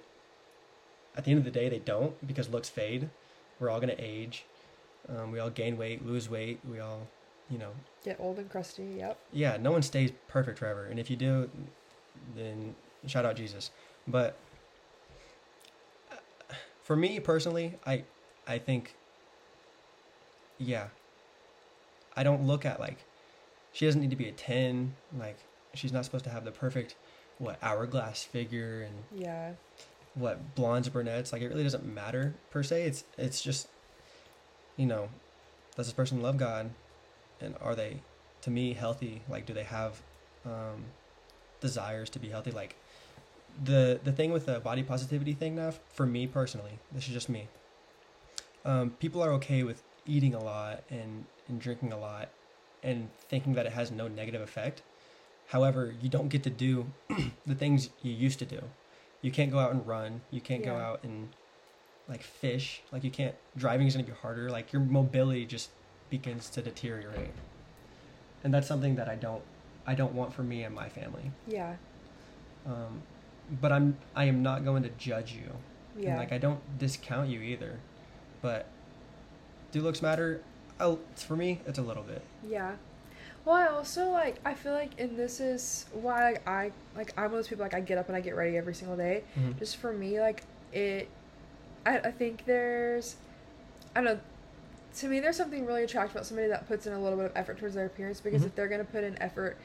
at the end of the day they don't because looks fade. We're all gonna age. Um, we all gain weight, lose weight. We all you know Get old and crusty. Yep. yeah, no one stays perfect forever. And if you do, then shout out Jesus. But uh, for me personally, I I think yeah. I don't look at like she doesn't need to be a 10, like she's not supposed to have the perfect what hourglass figure and Yeah. what blondes brunettes like it really doesn't matter per se. It's it's just you know does this person love god? And are they to me healthy? Like do they have um desires to be healthy? Like the the thing with the body positivity thing now for me personally this is just me um people are okay with eating a lot and and drinking a lot and thinking that it has no negative effect. However you don't get to do the things you used to do. You can't go out and run. You can't go out and like fish. Like you can't driving is going to be harder. Like your mobility just begins to deteriorate. And that's something that i don't i don't want for me and my family. Yeah. um, but i'm i am not going to judge you. Yeah. and like i don't discount you either. But do looks matter for me it's a little bit Yeah. Well, I also like I feel like and this is why like, I like I'm one of those people like I get up and I get ready every single day. Mhm. Just for me, like it I I think there's I don't know to me there's something really attractive about somebody that puts in a little bit of effort towards their appearance because Mhm. if they're gonna put in effort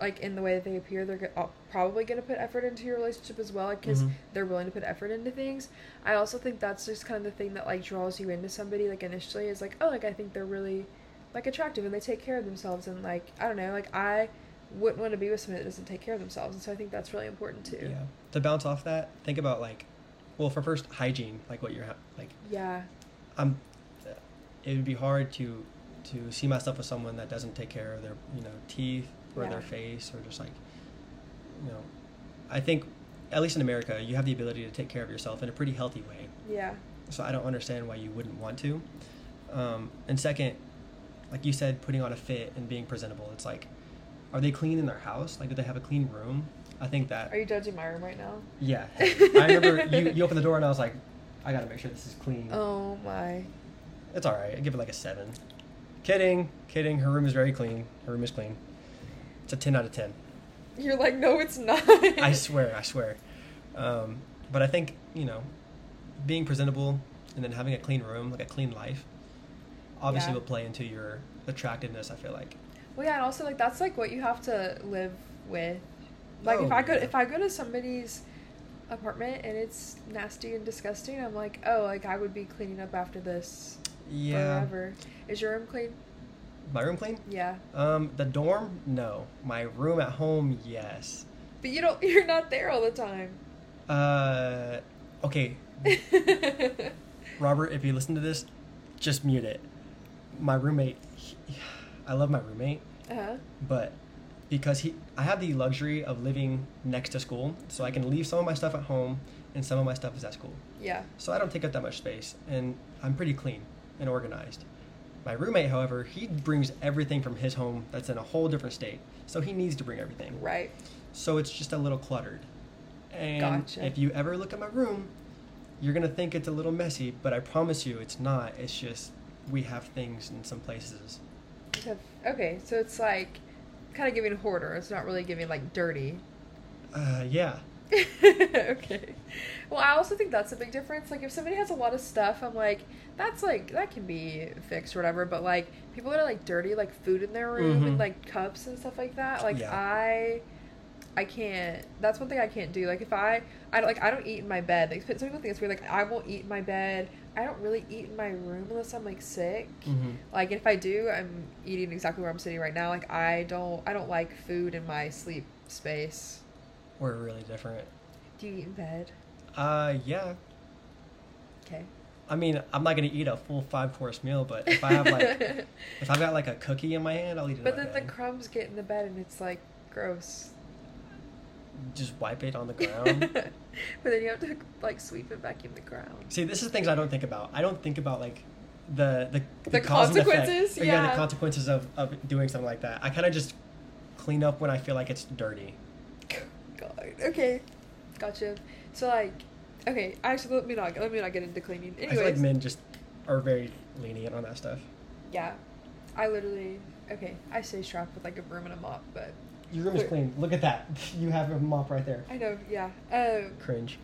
like in the way that they appear they're go- probably gonna put effort into your relationship as well because Mhm. they're willing to put effort into things. I also think that's just kind of the thing that like draws you into somebody like initially is like oh like I think they're really like attractive and they take care of themselves and like I don't know like I wouldn't want to be with somebody that doesn't take care of themselves and so I think that's really important too. yeah to bounce off that think about like well for first hygiene like what you're ha- like Yeah. i'm it would be hard to to see myself with someone that doesn't take care of their you know teeth or Yeah. their face or just like you know i think at least in america you have the ability to take care of yourself in a pretty healthy way Yeah. so i don't understand why you wouldn't want to um, and second like you said putting on a fit and being presentable it's like are they clean in their house like do they have a clean room i think that Are you judging my room right now? yeah i remember you, you opened the door and i was like i gotta make sure this is clean Oh my. it's all right. I give it like a seven. Kidding, kidding. Her room is very clean. Her room is clean. It's a ten out of ten. You're like no it's not. I swear, I swear. Um, but I think you know, being presentable and then having a clean room, like a clean life, obviously Yeah. will play into your attractiveness. I feel like. Well, yeah, and also like that's like what you have to live with. Like if Oh, I go yeah. if I go to somebody's apartment and it's nasty and disgusting, I'm like, oh, like I would be cleaning up after this Yeah. forever. Is your room clean? My room clean? Yeah, Um, the dorm, no. My room at home, yes. but you don't. You're not there all the time. Uh, okay, Robert, if you listen to this, just mute it. My roommate, he, I love my roommate, uh huh. but because he, I have the luxury of living next to school, so I can leave some of my stuff at home and some of my stuff is at school. Yeah. So I don't take up that much space, and I'm pretty clean and organized. My roommate, however, he brings everything from his home that's in a whole different state, so he needs to bring everything. Right. So it's just a little cluttered. And Gotcha. if you ever look at my room, you're gonna think it's a little messy, but I promise you, it's not. It's just we have things in some places. Okay, so it's like kind of giving a hoarder. It's not really giving like dirty. Uh, yeah. okay. Well, I also think that's a big difference. Like, if somebody has a lot of stuff, I'm like, that's like that can be fixed or whatever. But like people that are like dirty, like food in their room Mhm. and like cups and stuff like that, like Yeah. I, I can't. That's one thing I can't do. Like if I, I don't like I don't eat in my bed. Like some people think it's weird. Like I won't eat in my bed. I don't really eat in my room unless I'm like sick. Mm-hmm. Like if I do, I'm eating exactly where I'm sitting right now. Like I don't, I don't like food in my sleep space. We're really different. Do you eat in bed? Uh, yeah. Okay. I mean, I'm not gonna eat a full five course meal, but if I have like, if I've got like a cookie in my hand, I'll eat it. But then the crumbs get in the bed and it's like gross. just wipe it on the ground. but then you have to like sweep it back in the ground. See, this is things I don't think about. I don't think about like the the, The cause and effect. consequences, Or, yeah. the consequences of, of doing something like that. I kind of just clean up when I feel like it's dirty. God. Okay. Gotcha. So like, okay. Actually, let me not let me not get into cleaning. I feel like men just are very lenient on that stuff. yeah. I literally okay. I stay strapped with like a broom and a mop, but Your room is clean. Look at that. You have a mop right there. I know. Yeah. Um. Cringe.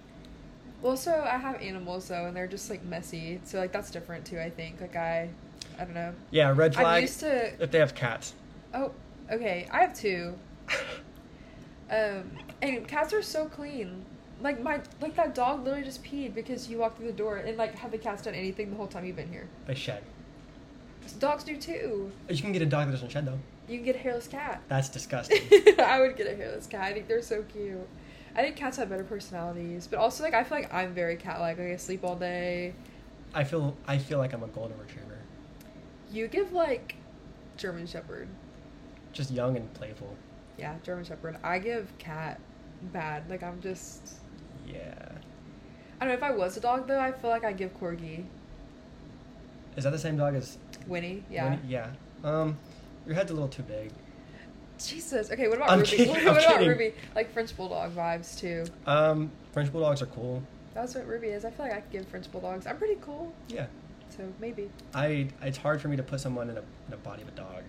Well, so I have animals though, and they're just like messy. So like that's different too. I think. Like I, I don't know. Yeah, red I'm used to. If they have cats. Oh, okay. I have two. Um, and cats are so clean. Like my like that dog literally just peed because you walked through the door and like have the cats done anything the whole time you've been here? They shed. Dogs do too. You can get a dog that doesn't shed though. You can get a hairless cat. That's disgusting. I would get a hairless cat. I think they're so cute. I think cats have better personalities, but also like I feel like I'm very cat-like. Like I sleep all day. I feel I feel like I'm a golden retriever. You give like German Shepherd. Just young and playful. Yeah, German Shepherd. I give cat bad. Like I'm just. Yeah. I don't know if I was a dog though. I feel like I give Corgi. Is that the same dog as Winnie. Yeah. Winnie? Yeah. Um, your head's a little too big. Jesus. Okay. What about I'm Ruby? kidding, What, I'm about kidding. Ruby? Like French bulldog vibes too. Um, French bulldogs are cool. That's what Ruby is. I feel like I could give French bulldogs. I'm pretty cool. Yeah. So maybe. I it's hard for me to put someone in a in a body of a dog.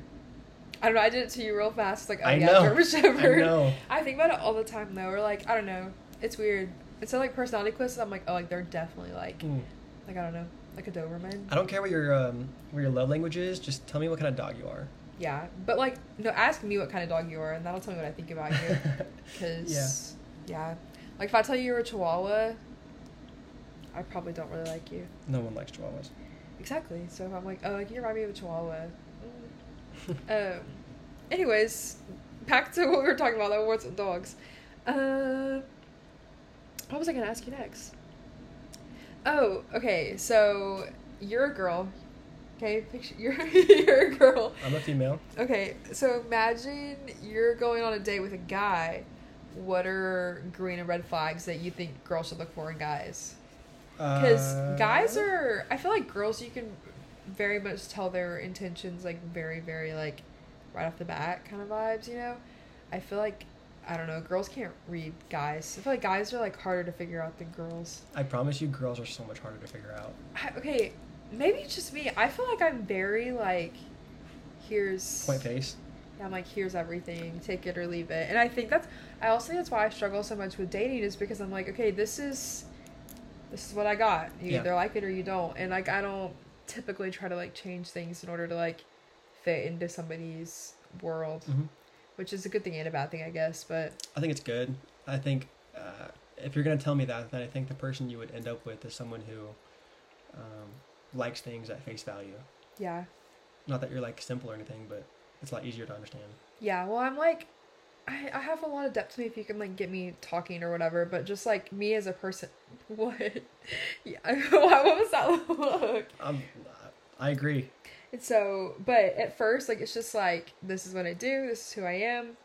I don't know. I did it to you real fast. Like, oh I yeah, know. German Shepherd. I know. I think about it all the time though. Or like, I don't know. It's weird. It's so, like personality quizzes. I'm like, oh, like they're definitely like, Mm. like I don't know, like a Doberman. I don't care what your um what your love language is. Just tell me what kind of dog you are. Yeah, but like, no, ask me what kind of dog you are, and that'll tell me what I think about you. Cause yeah, like if I tell you you're a Chihuahua, I probably don't really like you. No one likes chihuahuas. Exactly. So if I'm like, oh, like you remind me of a Chihuahua. Um. Anyways, back to what we were talking about. That what's with dogs. Uh, what was I gonna ask you next? Oh, okay. So you're a girl. Okay, picture you're you're a girl. I'm a female. Okay, so imagine you're going on a date with a guy. What are green and red flags that you think girls should look for in guys? Because Uh, guys are, I feel like girls, you can very much tell their intentions, like very, very like right off the bat kind of vibes. You know, I feel like I don't know, girls can't read guys. I feel like guys are like harder to figure out than girls. I promise you, girls are so much harder to figure out. I, okay, maybe it's just me. I feel like I'm very like, here's Point face. Yeah, I'm like, here's everything, take it or leave it. And I think that's, I also think that's why I struggle so much with dating is because I'm like, okay, this is, this is what I got. You Yeah. either like it or you don't. And like, I don't typically try to like change things in order to like fit into somebody's world, hmm which is a good thing and a bad thing, I guess. But I think it's good. I think uh, if you're gonna tell me that, then I think the person you would end up with is someone who um, likes things at face value. yeah, Not that you're like simple or anything, but it's a lot easier to understand. yeah. Well, I'm like, I, I have a lot of depth to me if you can like get me talking or whatever. But just like me as a person, what? yeah, what was that look? Um, I agree. And so, but at first, like, it's just like, this is what I do, this is who I am.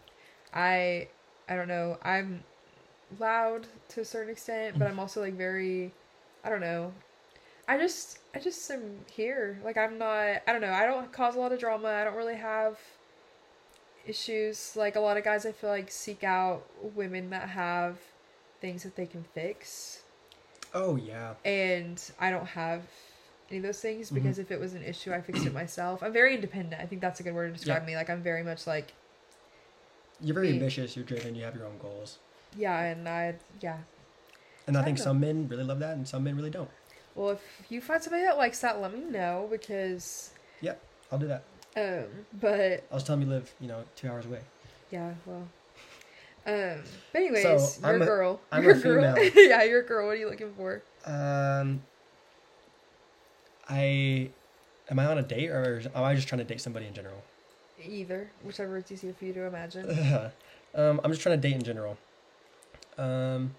I, I don't know, I'm loud to a certain extent, but I'm also like very, I don't know. I just, I just am here. Like, I'm not, I don't know, I don't cause a lot of drama. I don't really have issues. Like, a lot of guys I feel like seek out women that have things that they can fix. Oh yeah. And I don't have any of those things because Mm-hmm. if it was an issue, I fixed it myself. I'm very independent. I think that's a good word to describe Yeah. me. Like I'm very much like You're very ambitious. You're driven. You have your own goals. yeah, and I yeah. And I I think know. some men really love that, and some men really don't. Well, if you find somebody that likes that, let me know because Yep, I'll do that. Um. But I was telling you live, you know, two hours away. yeah, well. Um. But anyways, So, you're I'm a girl. I'm you're a girl. female. yeah, you're a girl. What are you looking for? Um, I am I on a date or am I just trying to date somebody in general? Either, whichever it's easier for you to imagine. um, I'm just trying to date in general. Um,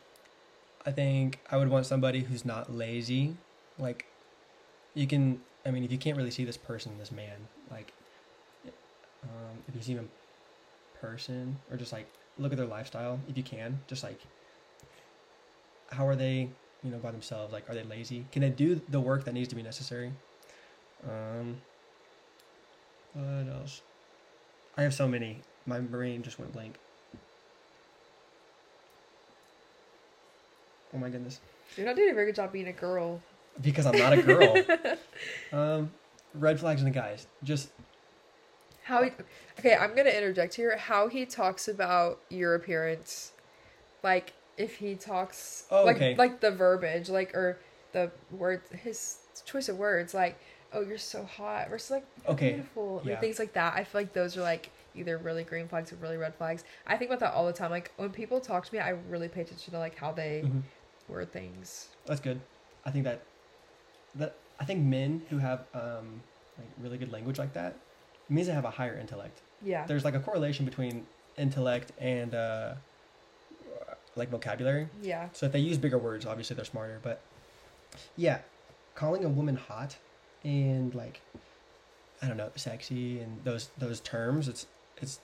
I think I would want somebody who's not lazy. Like, you can. I mean, if you can't really see this person, this man, like, um, if you see in person or just like look at their lifestyle, if you can, just like, how are they? You know, by themselves. Like, are they lazy? Can they do the work that needs to be necessary? Um, what else? I have so many. My brain just went blank. Oh my goodness. You're not doing a very good job being a girl. Because I'm not a girl. um, red flags in the guys. Just How he, okay, I'm gonna interject here. How he talks about your appearance, like if he talks, Oh, like okay. like the verbiage, like or the words, his choice of words, like oh you're so hot versus like "You're Okay, beautiful, yeah. like, things like that. I feel like those are like either really green flags or really red flags. I think about that all the time. Like when people talk to me, I really pay attention to like how they mhm, word things. that's good. I think that that I think men who have um like really good language like that means they have a higher intellect. Yeah, There's like a correlation between intellect and uh like vocabulary. yeah, So if they use bigger words, obviously they're smarter. But yeah, calling a woman hot and like I don't know, sexy and those those terms, it's it's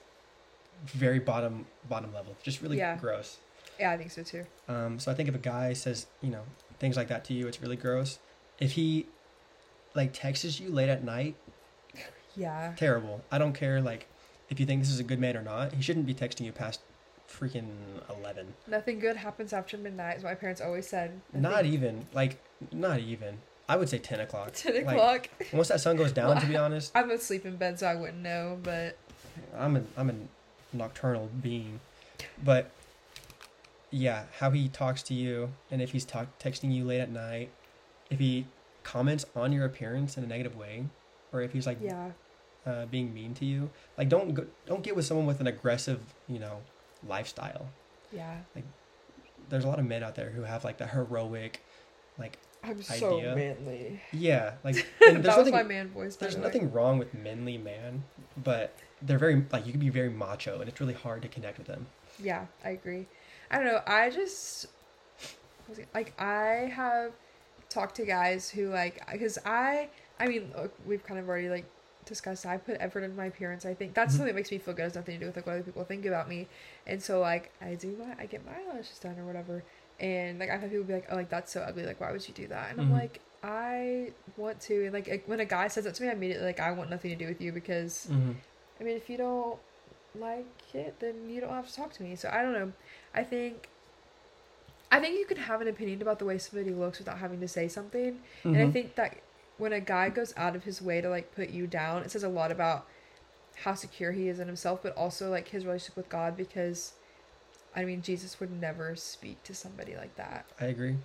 very bottom bottom level, just really Yeah. gross. yeah. I think so too. Um, so I think if a guy says you know things like that to you, it's really gross. If he like texts you late at night, Yeah, terrible. I don't care like if you think this is a good man or not. He shouldn't be texting you past freaking eleven. nothing good happens after midnight. Is what my parents always said. Not even like not even. I would say ten o'clock. 10 Like, o'clock. once that sun goes down, to be honest, I'm asleep in bed, so I wouldn't know. But I'm a I'm a nocturnal being. But yeah, how he talks to you, and if he's talk texting you late at night, if he comments on your appearance in a negative way, or if he's like yeah, uh, being mean to you, like don't go, don't get with someone with an aggressive, you know, lifestyle. yeah. Like there's a lot of men out there who have like the heroic, like I'm so Idea. manly. yeah, like and there's that was nothing my man voice. There's nothing wrong with manly man, but they're very like you can be very macho, and it's really hard to connect with them. Yeah, I agree. I don't know. I just like I have talked to guys who like because I I mean look, we've kind of already like discussed. I put effort into my appearance. I think that's Mhm. something that makes me feel good. It has nothing to do with like what other people think about me. And so like I do my I get my eyelashes done or whatever. And like I've had people be like, oh like that's so ugly. Like why would you do that? And I'm Mhm. like I want to. And like when a guy says that to me, I immediately like I want nothing to do with you because Mm-hmm. I mean, if you don't like it, then you don't have to talk to me. So I don't know. I think I think you can have an opinion about the way somebody looks without having to say something. And Mm-hmm. I think that when a guy goes out of his way to like put you down, it says a lot about how secure he is in himself, but also like his relationship with God because I mean, Jesus would never speak to somebody like that. I agree.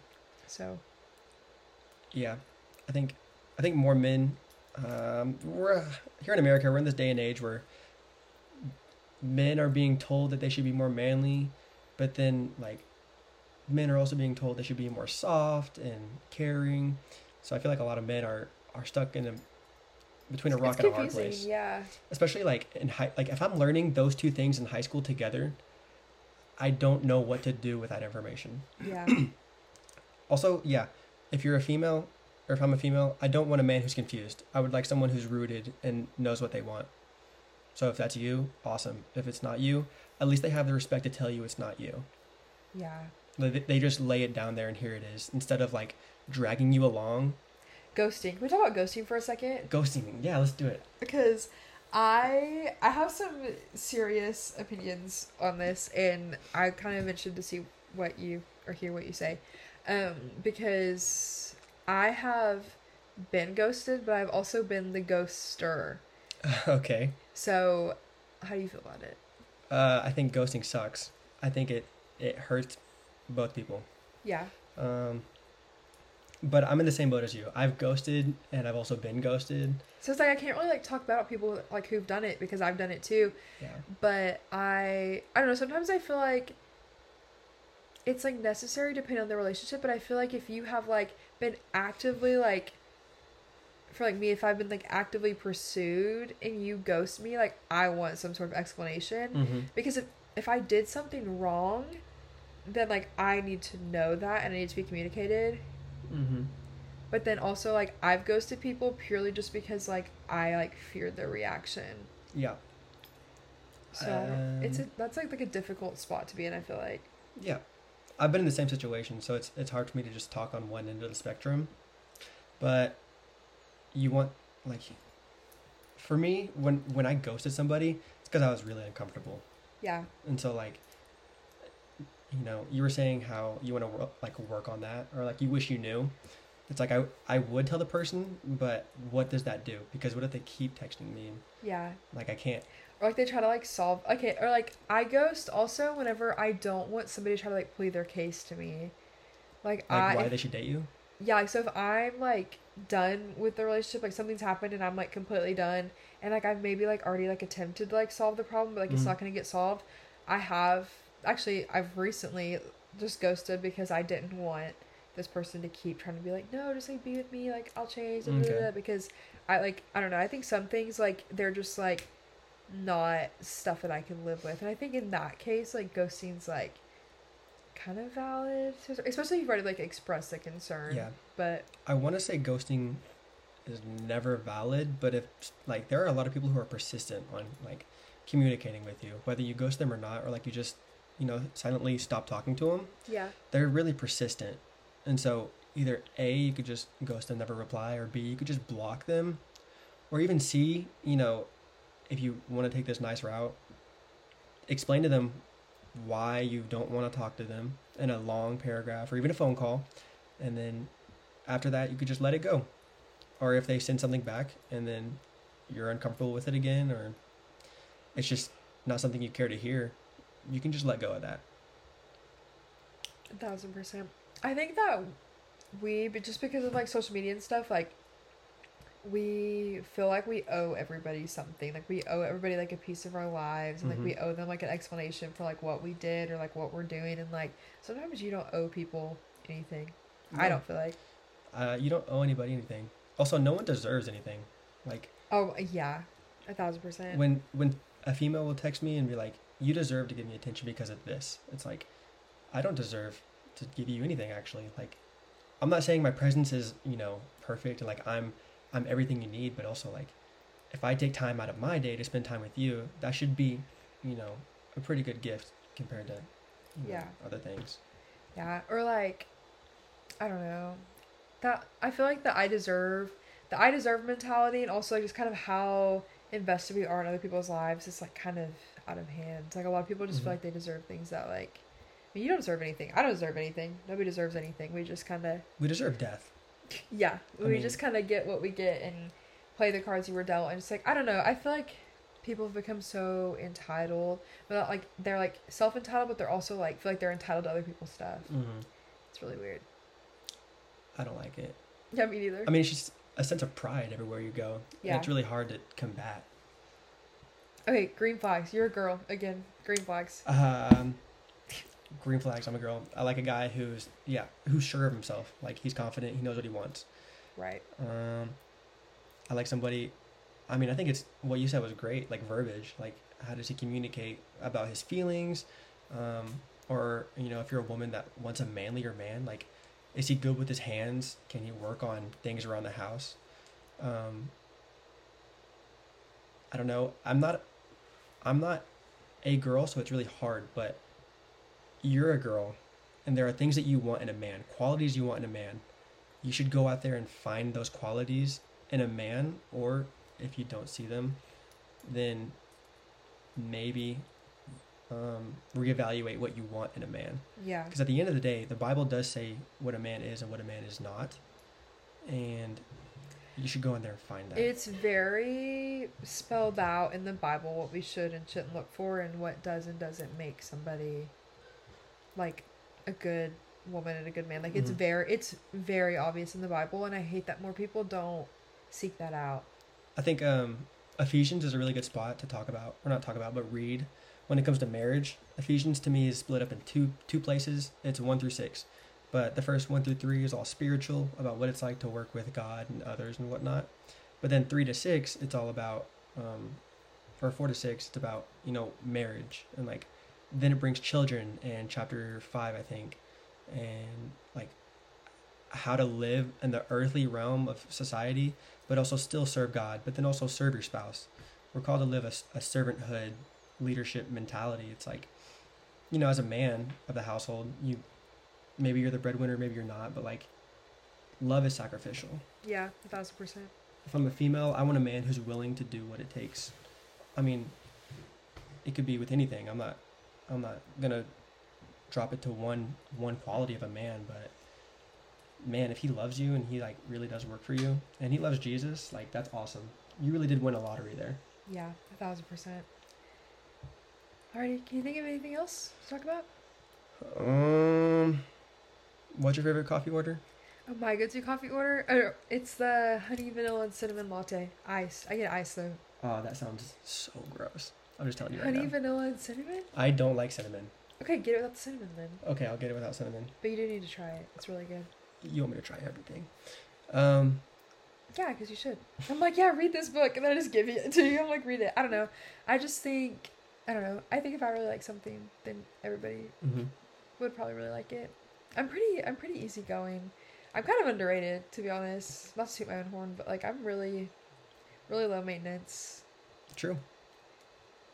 So, Yeah, I think I think more men. Um, we're here in America. We're in this day and age where men are being told that they should be more manly, but then like men are also being told they should be more soft and caring. So I feel like a lot of men are are stuck in a between a rock it's and a hard place. Yeah. especially like in high like if i'm learning those two things in high school together i don't know what to do with that information Yeah. also yeah if you're a female or if i'm a female i don't want a man who's confused i would like someone who's rooted and knows what they want so if that's you awesome if it's not you at least they have the respect to tell you it's not you yeah. they, they just lay it down there and here it is instead of like dragging you along Ghosting. Can we talk about ghosting for a second? ghosting yeah let's do it because I I have some serious opinions on this, and I kind of mentioned to see what you or hear what you say, um, because I have been ghosted, but I've also been the ghoster. okay. So, how do you feel about it? Uh, I think ghosting sucks. I think it it hurts both people. Yeah. Um, but I'm in the same boat as you. I've ghosted and I've also been ghosted. So it's like I can't really like talk about people like who've done it because I've done it too. Yeah. But I I don't know, sometimes I feel like it's like necessary depending on the relationship, but I feel like if you have like been actively like for like me if I've been like actively pursued and you ghost me, like I want some sort of explanation Mm-hmm. because if if I did something wrong, then like I need to know that and I need to be communicated. Mm-hmm. But then also like I've ghosted people purely just because like I like feared their reaction. Yeah. So it's a Um, that's like like a difficult spot to be in. I feel like. Yeah. I've been in the same situation, so it's it's hard for me to just talk on one end of the spectrum. But you want like for me when when I ghosted somebody, it's because I was really uncomfortable. Yeah. And so like you know, you were saying how you want to wor- like work on that or like you wish you knew. It's like I I would tell the person, but what does that do? Because what if they keep texting me? Yeah. Like I can't. Or like they try to like solve okay, or like I ghost also whenever I don't want somebody to try to like plead their case to me. Like, Like I why if- they should date you? yeah, like so if I'm like done with the relationship, like something's happened and I'm like completely done and like I've maybe like already like attempted to like solve the problem, but like it's Mhm. not gonna get solved. I have actually I've recently just ghosted because I didn't want this person to keep trying to be like, no, just like be with me, like I'll change, blah, blah, Okay. blah," because I like I don't know. I think some things like they're just like not stuff that I can live with, and I think in that case, like ghosting's like kind of valid, especially if you've already like expressed the concern. Yeah. But I want to say ghosting is never valid, but if like there are a lot of people who are persistent on like communicating with you, whether you ghost them or not, or like you just you know silently stop talking to them, yeah, they're really persistent, and so either a you could just ghost them, never reply, or b you could just block them, or even c you know if you want to take this nice route, explain to them why you don't want to talk to them in a long paragraph or even a phone call, and then after that you could just let it go. Or if they send something back and then you're uncomfortable with it again or it's just not something you care to hear you can just let go of that a thousand percent. I think that we, but just because of like social media and stuff, like we feel like we owe everybody something. Like we owe everybody like a piece of our lives, and like we Mhm. owe them like an explanation for like what we did or like what we're doing. And like sometimes you don't owe people anything. I don't feel like. uh, you don't owe anybody anything also no one deserves anything like Oh yeah, a thousand percent. when when a female will text me and be like you deserve to give me attention because of this. It's like i don't deserve to give you anything actually. Like i'm not saying my presence is you know perfect and like i'm i'm everything you need but also like if i take time out of my day to spend time with you that should be you know a pretty good gift compared to you know, Yeah. other things. Yeah, or like, I don't know, that I feel like the I deserve, the I deserve mentality, and also like just kind of how invested we are in other people's lives is like kind of out of hand. Like a lot of people just Mhm. feel like they deserve things that like, I mean, you don't deserve anything. I don't deserve anything. Nobody deserves anything. We just kind of, we deserve death yeah, I we mean- just kind of get what we get and play the cards you were dealt. And it's like I don't know. I feel like people have become so entitled, but not, like they're like self entitled, but they're also like feel like they're entitled to other people's stuff. mm-hmm. It's really weird. i don't like it Yeah, me neither. i mean it's just a sense of pride everywhere you go Yeah. and it's really hard to combat Okay, green flags. You're a girl again. Green flags. Um, green flags. I'm a girl. I like a guy who's yeah, who's sure of himself. Like he's confident. He knows what he wants. Right. Um, I like somebody. I mean, I think it's what you said was great. Like verbiage. Like how does he communicate about his feelings? Um, or you know, if you're a woman that wants a manlier man, like is he good with his hands? Can he work on things around the house? Um, I don't know. I'm not. I'm not a girl, so it's really hard. But you're a girl, and there are things that you want in a man, qualities you want in a man. You should go out there and find those qualities in a man, or if you don't see them, then maybe um, reevaluate what you want in a man. Yeah. Because at the end of the day, the Bible does say what a man is and what a man is not, and you should go in there and find that. It's very spelled out in the Bible what we should and shouldn't look for and what does and doesn't make somebody like a good woman and a good man. Like it's Mhm. very it's very obvious in the Bible and I hate that more people don't seek that out. I think um, Ephesians is a really good spot to talk about, or not talk about, but read when it comes to marriage. Ephesians to me is split up in two two places. It's one through six, but the first one through three is all spiritual about what it's like to work with God and others and whatnot. But then three to six, it's all about, um, or four to six, it's about you know marriage and like then it brings children and chapter five I think, and like how to live in the earthly realm of society but also still serve God, but then also serve your spouse. We're called to live a, a servanthood leadership mentality. It's like, you know, as a man of the household, you maybe you're the breadwinner, maybe you're not, but like, love is sacrificial. Yeah, a thousand percent. If I'm a female, I want a man who's willing to do what it takes. I mean, it could be with anything. I'm not, I'm not gonna drop it to one one quality of a man, but man, if he loves you and he like really does work for you and he loves Jesus, like that's awesome. You really did win a lottery there. Yeah, a thousand percent. Alrighty, can you think of anything else to talk about? Um, what's your favorite coffee order? Oh, my go-to coffee order? Oh, it's the honey vanilla and cinnamon latte. Iced. I get iced though. Oh, that sounds so gross. I'm just telling you right honey vanilla and cinnamon? I don't like cinnamon. Okay, get it without the cinnamon then. Okay, I'll get it without cinnamon. But you do need to try it. It's really good. You want me to try everything? Um, Yeah, because you should. I'm like, yeah, read this book, and then I just give it to you. I'm like, read it. I don't know. I just think, I don't know. I think if I really like something, then everybody mhm. would probably really like it. I'm pretty, I'm pretty easygoing. I'm kind of underrated, to be honest. Not to toot my own horn, but like, I'm really, really low maintenance. true.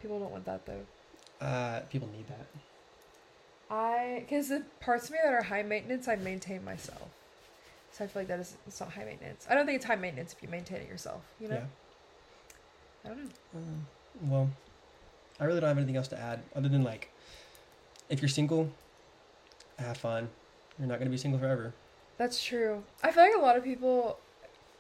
People don't want that though. Uh, people need that. I, because the parts of me that are high maintenance, I maintain myself. So I feel like that is, it's not high maintenance. I don't think it's high maintenance if you maintain it yourself. You know. Yeah. I don't know. Um, well, I really don't have anything else to add other than like, if you're single, have fun. You're not gonna be single forever. That's true. I feel like a lot of people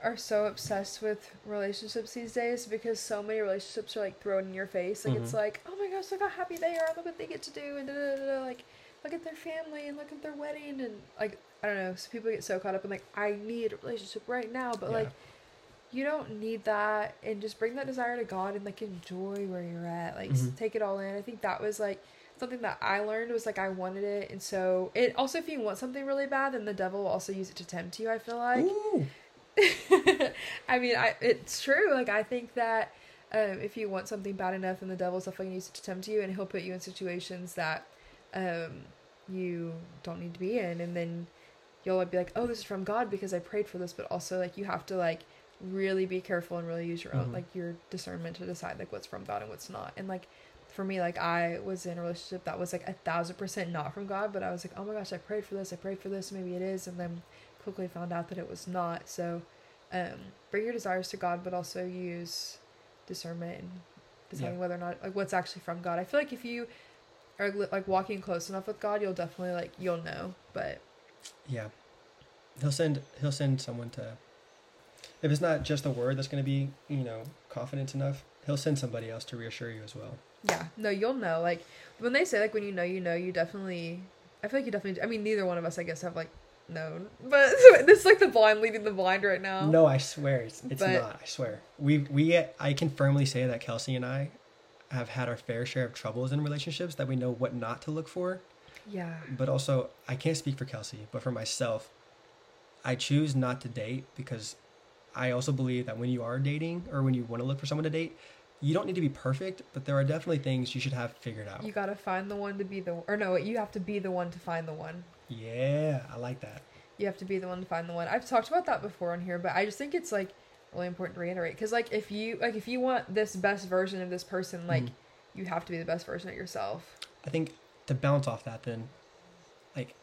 are so obsessed with relationships these days because so many relationships are like thrown in your face. Like it's Mhm. like, oh my gosh, look how happy they are, look what they get to do, and da, da, da, da. like look at their family and look at their wedding and like I don't know. So people get so caught up in like I need a relationship right now, but Yeah. like you don't need that and just bring that desire to God and like enjoy where you're at. Like Mhm. take it all in. I think that was like something that I learned was like I wanted it and so it also if you want something really bad then the devil will also use it to tempt you, I feel like. I mean, I it's true. Like I think that um, if you want something bad enough, then the devil's definitely gonna use it to tempt you, and he'll put you in situations that um, you don't need to be in, and then you'll be like, "Oh, this is from God because I prayed for this," but also like you have to like really be careful and really use your own Mhm. like your discernment to decide like what's from God and what's not, and like. For me, like I was in a relationship that was like a thousand percent not from God, but I was like, oh my gosh, I prayed for this, I prayed for this, maybe it is, and then quickly found out that it was not. So, um, bring your desires to God, but also use discernment and deciding Yeah. whether or not like what's actually from God. I feel like if you are like walking close enough with God, you'll definitely like you'll know. But Yeah. He'll send he'll send someone to if it's not just a word that's gonna be, you know, confidence enough, he'll send somebody else to reassure you as well. yeah, no, you'll know. Like when they say like when you know, you know, you definitely. I feel like you definitely. I mean, neither one of us, I guess, have like known, but this is like the blind leading the blind right now. No, I swear it's, it's But- not. I swear. We we I can firmly say that Kelsey and I have had our fair share of troubles in relationships that we know what not to look for. Yeah. But also, I can't speak for Kelsey, but for myself, I choose not to date because I also believe that when you are dating or when you want to look for someone to date, you don't need to be perfect, but there are definitely things you should have figured out. You gotta find the one to be the or no, you have to be the one to find the one. Yeah, I like that. You have to be the one to find the one. I've talked about that before on here, but I just think it's like really important to reiterate because like if you like if you want this best version of this person, like Mhm. you have to be the best version of yourself. I think to bounce off that, then, like,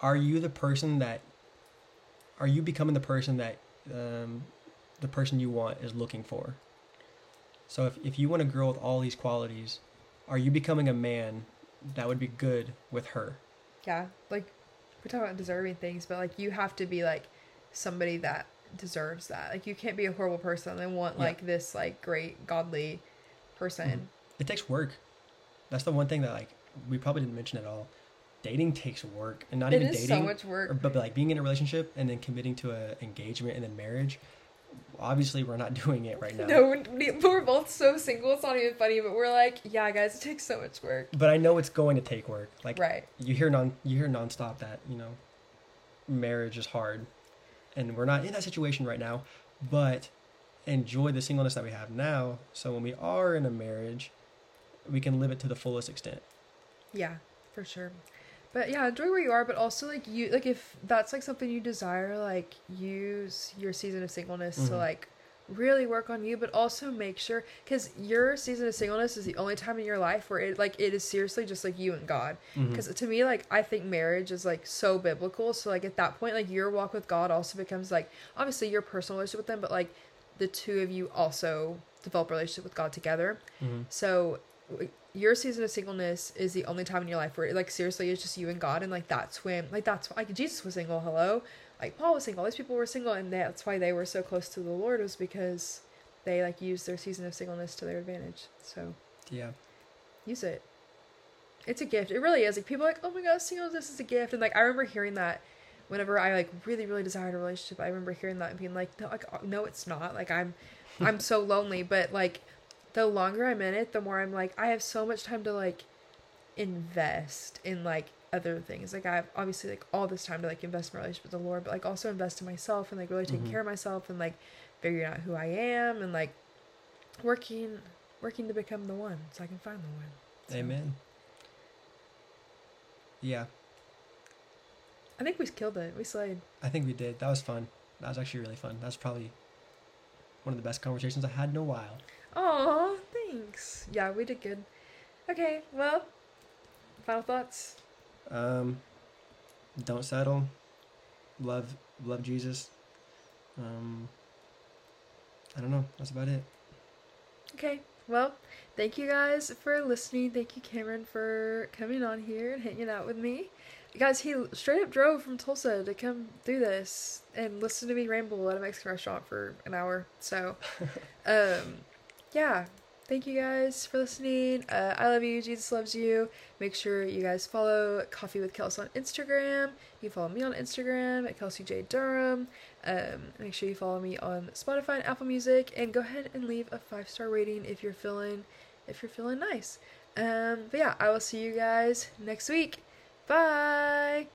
are you the person that, are you becoming the person that, um, the person you want is looking for? So if if you want a girl with all these qualities, are you becoming a man that would be good with her. Yeah, like we talk about deserving things, but like you have to be like somebody that deserves that. Like you can't be a horrible person and want Yeah. like this like great godly person. It takes work. That's the one thing that like we probably didn't mention at all. Dating takes work, and not It even is dating, so much work. or, but like being in a relationship and then committing to a engagement and then marriage. Obviously, we're not doing it right now. No, we- we're both so single. It's not even funny, but we're like, yeah, guys, it takes so much work. But I know it's going to take work. Like right. you hear non you hear nonstop that you know marriage is hard, and we're not in that situation right now. But enjoy the singleness that we have now. So when we are in a marriage, we can live it to the fullest extent. Yeah, for sure. But yeah, enjoy where you are, but also like you like if that's like something you desire, like use your season of singleness to Mhm. like really work on you, but also make sure because your season of singleness is the only time in your life where it like it is seriously just like you and God. Because to me, like I think marriage is like so biblical. So like at that point, like your walk with God also becomes like obviously your personal relationship with them, but like the two of you also develop a relationship with God together. Mhm. So your season of singleness is the only time in your life where like seriously it's just you and God and like that's when like that's like Jesus was single, hello. Like Paul was single, all these people were single and that's why they were so close to the Lord was because they like used their season of singleness to their advantage. So Yeah. use it. It's a gift. It really is. Like people are like, oh my god, singleness is a gift. And like I remember hearing that whenever I like really, really desired a relationship. I remember hearing that and being like, no, like no, it's not. Like I'm, I'm so lonely. But like, the longer I'm in it, the more I'm like, I have so much time to like invest in like other things. Like I have obviously like all this time to like invest in my relationship with the Lord, but like also invest in myself and like really taking Mhm. care of myself and like figuring out who I am and like working, working to become the one so I can find the one. So, Amen. Yeah, I think we killed it. We slayed. I think we did. That was fun. That was actually really fun. That was probably one of the best conversations I had in a while. Aw, thanks. Yeah, we did good. Okay, well, final thoughts. Um, don't settle. Love, love Jesus. Um, I don't know. That's about it. Okay, well, thank you guys for listening. Thank you, Cameron, for coming on here and hanging out with me. Guys, he straight up drove from Tulsa to come do this and listen to me ramble at a Mexican restaurant for an hour. So, um, yeah, thank you guys for listening. Uh, I love you. Jesus loves you. Make sure you guys follow Coffee with Kelsey on Instagram. You follow me on Instagram at Kelsey J Durham. Um, make sure you follow me on Spotify and Apple Music, and go ahead and leave a five star rating if you're feeling if you're feeling nice. Um, but yeah, I will see you guys next week. Bye.